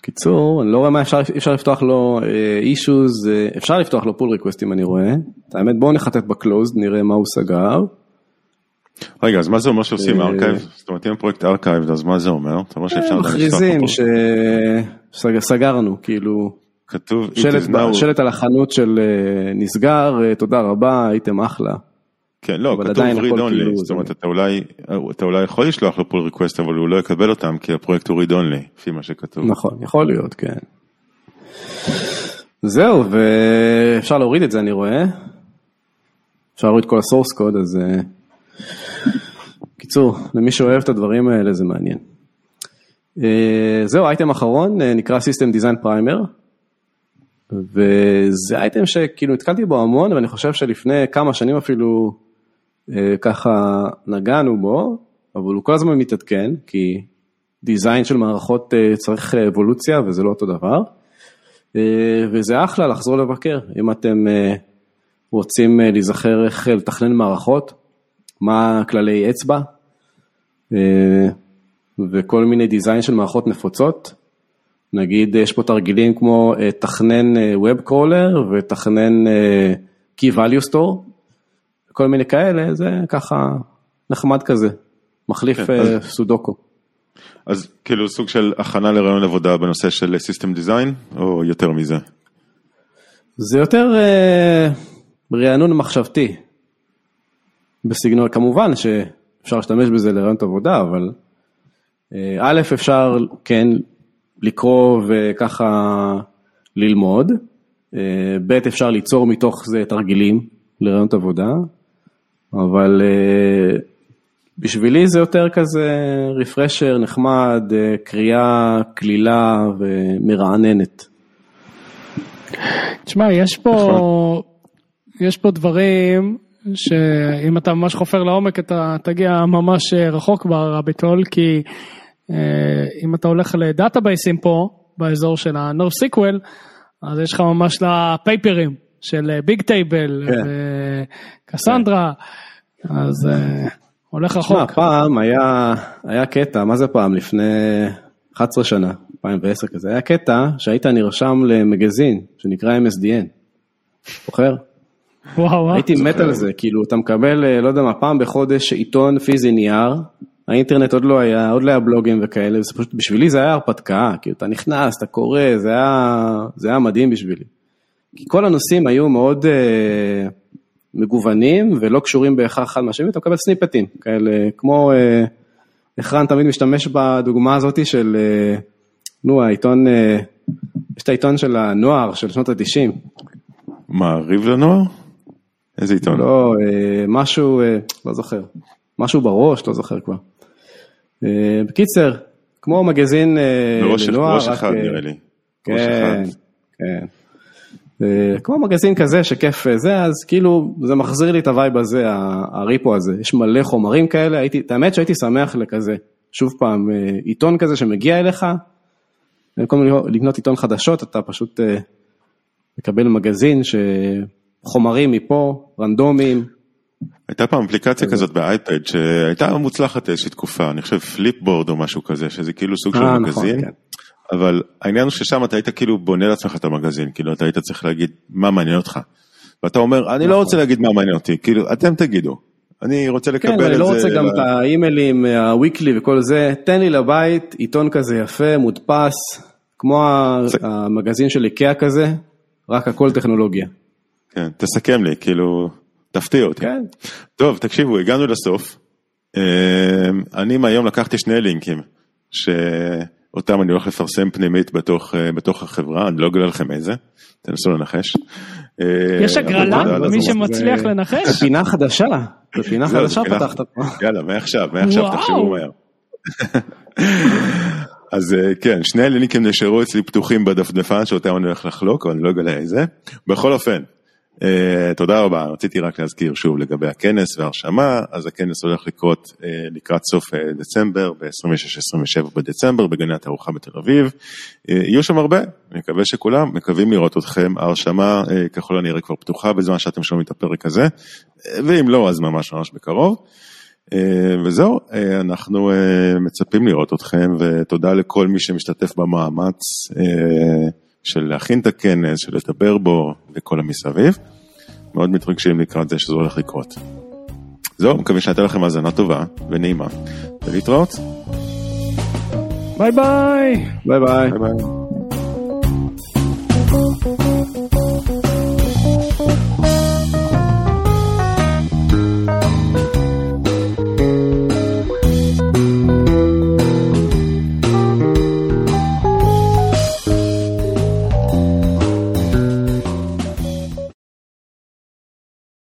בקיצור, אני לא רואה מה אפשר, אפשר לפתוח לו אישוז, אפשר לפתוח לו pull request ים אני רואה. את האמת בואו נחטט ב closed, נראה מה הוא סגר. רגע, אז מה זה אומר שעושים אה, archive? זאת אומרת, אם הפרויקט archive, אז מה זה אומר? אתה אומר שאפשר מכריזים? שסגרנו, כאילו, כתוב, שלט, על החנות של אה, נסגר, אה, תודה רבה, הייתם אחלה. כן, לא, כתוב read only, כאילו זאת זה- אומרת, אתה אולי, אתה אולי יכול לשלוח לו pull request, אבל הוא לא יקבל אותם, כי הפרויקט הוא read only, לפי מה שכתוב. נכון, יכול להיות, כן. זהו, ואפשר להוריד את זה אני רואה. אפשר להוריד כל ה source code, אז... אה, קיצור, למי שאוהב את הדברים האלה זה מעניין. אה, זהו, אייטם אחרון, אה, נקרא System Design Primer. וזה אייטם שכאילו נתקלתי בו המון, ואני חושב שלפני כמה שנים אפילו ככה נגענו בו, אבל הוא כל הזמן מתעדכן, כי דיזיין של מערכות אה, צריך אה, אבולוציה וזה לא אותו דבר. אה, וזה אחלה לחזור לבקר, אם אתם אה, רוצים אה, להיזכר איך אה, לתכנן מערכות, מה כללי אצבע, אה, וכל מיני דיזיין של מערכות נפוצות. נגיד יש פה תרגילים כמו אה, תכנן אה, Web Crawler ותכנן אה, Key Value Store, כל מיני כאלה, זה ככה נחמד כזה, מחליף כן, אה, אז- סודוקו. אז כאילו סוג של הכנה לרעיון עבודה בנושא של System Design, או יותר מזה? זה יותר אה, רענון מחשבתי. בסגנון, כמובן שאפשר להשתמש בזה לרעיונות עבודה, אבל אה, א', אפשר כן לקרוא וככה ללמוד, אה, ב', אפשר ליצור מתוך זה תרגילים לרעיונות עבודה, אבל אה, בשבילי זה יותר כזה רפרשר נחמד, אה, קריאה קלילה ומרעננת. תשמע, יש פה, יש פה דברים שאם אתה ממש חופר לעומק אתה תגיע ממש רחוק ב rabbit hole, כי אה, אם אתה הולך לדאטאבייסים פה, באזור של ה-NoSQL, אז יש לך ממש לפייפרים של Bigtable כן. וקסנדרה, אז אה, הולך רחוק. תשמע, פעם היה, היה קטע, מה זה פעם? לפני 11 שנה, 2010 כזה, היה קטע שהיית נרשם למגזין שנקרא MSDN. זוכר? וואו, וואו. הייתי מת על זה, כאילו אתה מקבל, אה, לא יודע מה, פעם בחודש עיתון פיזי נייר, האינטרנט עוד לא היה, עוד לא היה בלוגים וכאלה, זה פשוט, בשבילי זה היה הרפתקה, כאילו אתה נכנס, אתה קורא, זה היה, זה היה מדהים בשבילי. כי כל הנושאים היו מאוד אה, מגוונים ולא קשורים בהכרח אחד מהשני, אתה מקבל סניפטים כאלה, כמו, אה, איך רן תמיד משתמש בדוגמה הזאתי של, אה, נו, העיתון, אה, יש את העיתון של הנוער של שנות ה-90, מעריב לנוער? איזה עיתון? לא, אה, משהו, אה, לא זוכר, משהו בראש, לא זוכר כבר. אה, בקיצר, כמו מגזין אה, בראש לנוער, ראש רק, אחד אה, נראה לי. כן. כן. אה, כמו מגזין כזה שכיף אה, זה, אז כאילו זה מחזיר לי את ה vibe הזה, הריפו הזה, יש מלא חומרים כאלה, הייתי, את האמת שהייתי שמח לכזה, שוב פעם, אה, עיתון כזה שמגיע אליך, במקום לקנות עיתון חדשות, אתה פשוט מקבל מגזין שחומרים מפה, רנדומיים, הייתה פעם אפליקציה כזאת באייפד שהייתה מוצלחת איזושהי תקופה, אני חושב פליפבורד או משהו כזה, שזה כאילו סוג של נכון, מגזין, כן. אבל העניין הוא ששם אתה היית כאילו בונה לעצמך את המגזין, כאילו אתה היית צריך להגיד מה מעניין אותך. ואתה אומר, אני לא נכון. רוצה להגיד מה מעניין אותי, כאילו אתם תגידו, אני רוצה לקבל כן, את זה. אני לא רוצה גם את האימיילים, הוויקלי וכל זה, תן לי לבית עיתון כזה יפה, מודפס, כמו המגזין של איקאה כזה, רק הכל טכנולוגיה. כן, תסכם לי, כאילו, תפתיע אותי. כן. טוב, תקשיבו, הגענו לסוף. אה, אני מהיום לקחתי שני לינקים, שאותם אני הולך לפרסם פנימית בתוך, אה, בתוך החברה, אני לא אגלה לכם איזה, תנסו לנחש. אה, יש הגרלה? מי. שמצליח לנחש? פינה חדשה, בפינה לא, חדשה פינה- פתחת פה. יאללה, מעכשיו, מעכשיו. תחשבו מהר. אז אה, כן, שני הלינקים נשארו אצלי פתוחים בדפדפן שאותם אני הולך לחלוק, אבל אני לא אגלה איזה. בכל אופן, תודה רבה, רציתי רק להזכיר שוב לגבי הכנס וההרשמה, אז הכנס הולך לקרות אה, לקראת סוף אה, דצמבר, ב-26-27 בדצמבר בגני התערוכה בתל אביב. אה, יהיו שם הרבה, אני מקווה שכולם, מקווים לראות אתכם, ההרשמה אה, ככל הנראה כבר פתוחה בזמן שאתם שומעים את הפרק הזה, אה, ואם לא, אז ממש ממש בקרוב. אה, וזהו, אה, אנחנו אה, מצפים לראות אתכם, ותודה לכל מי שמשתתף במאמץ אה, של להכין את הכנס, של לדבר בו וכל המסביב. מאוד מתרגשים לקראת זה שזה הולך לקרות. זהו, מקווה שנתן לכם האזנה טובה ונעימה, ולהתראות. ביי ביי! ביי ביי. ביי, ביי.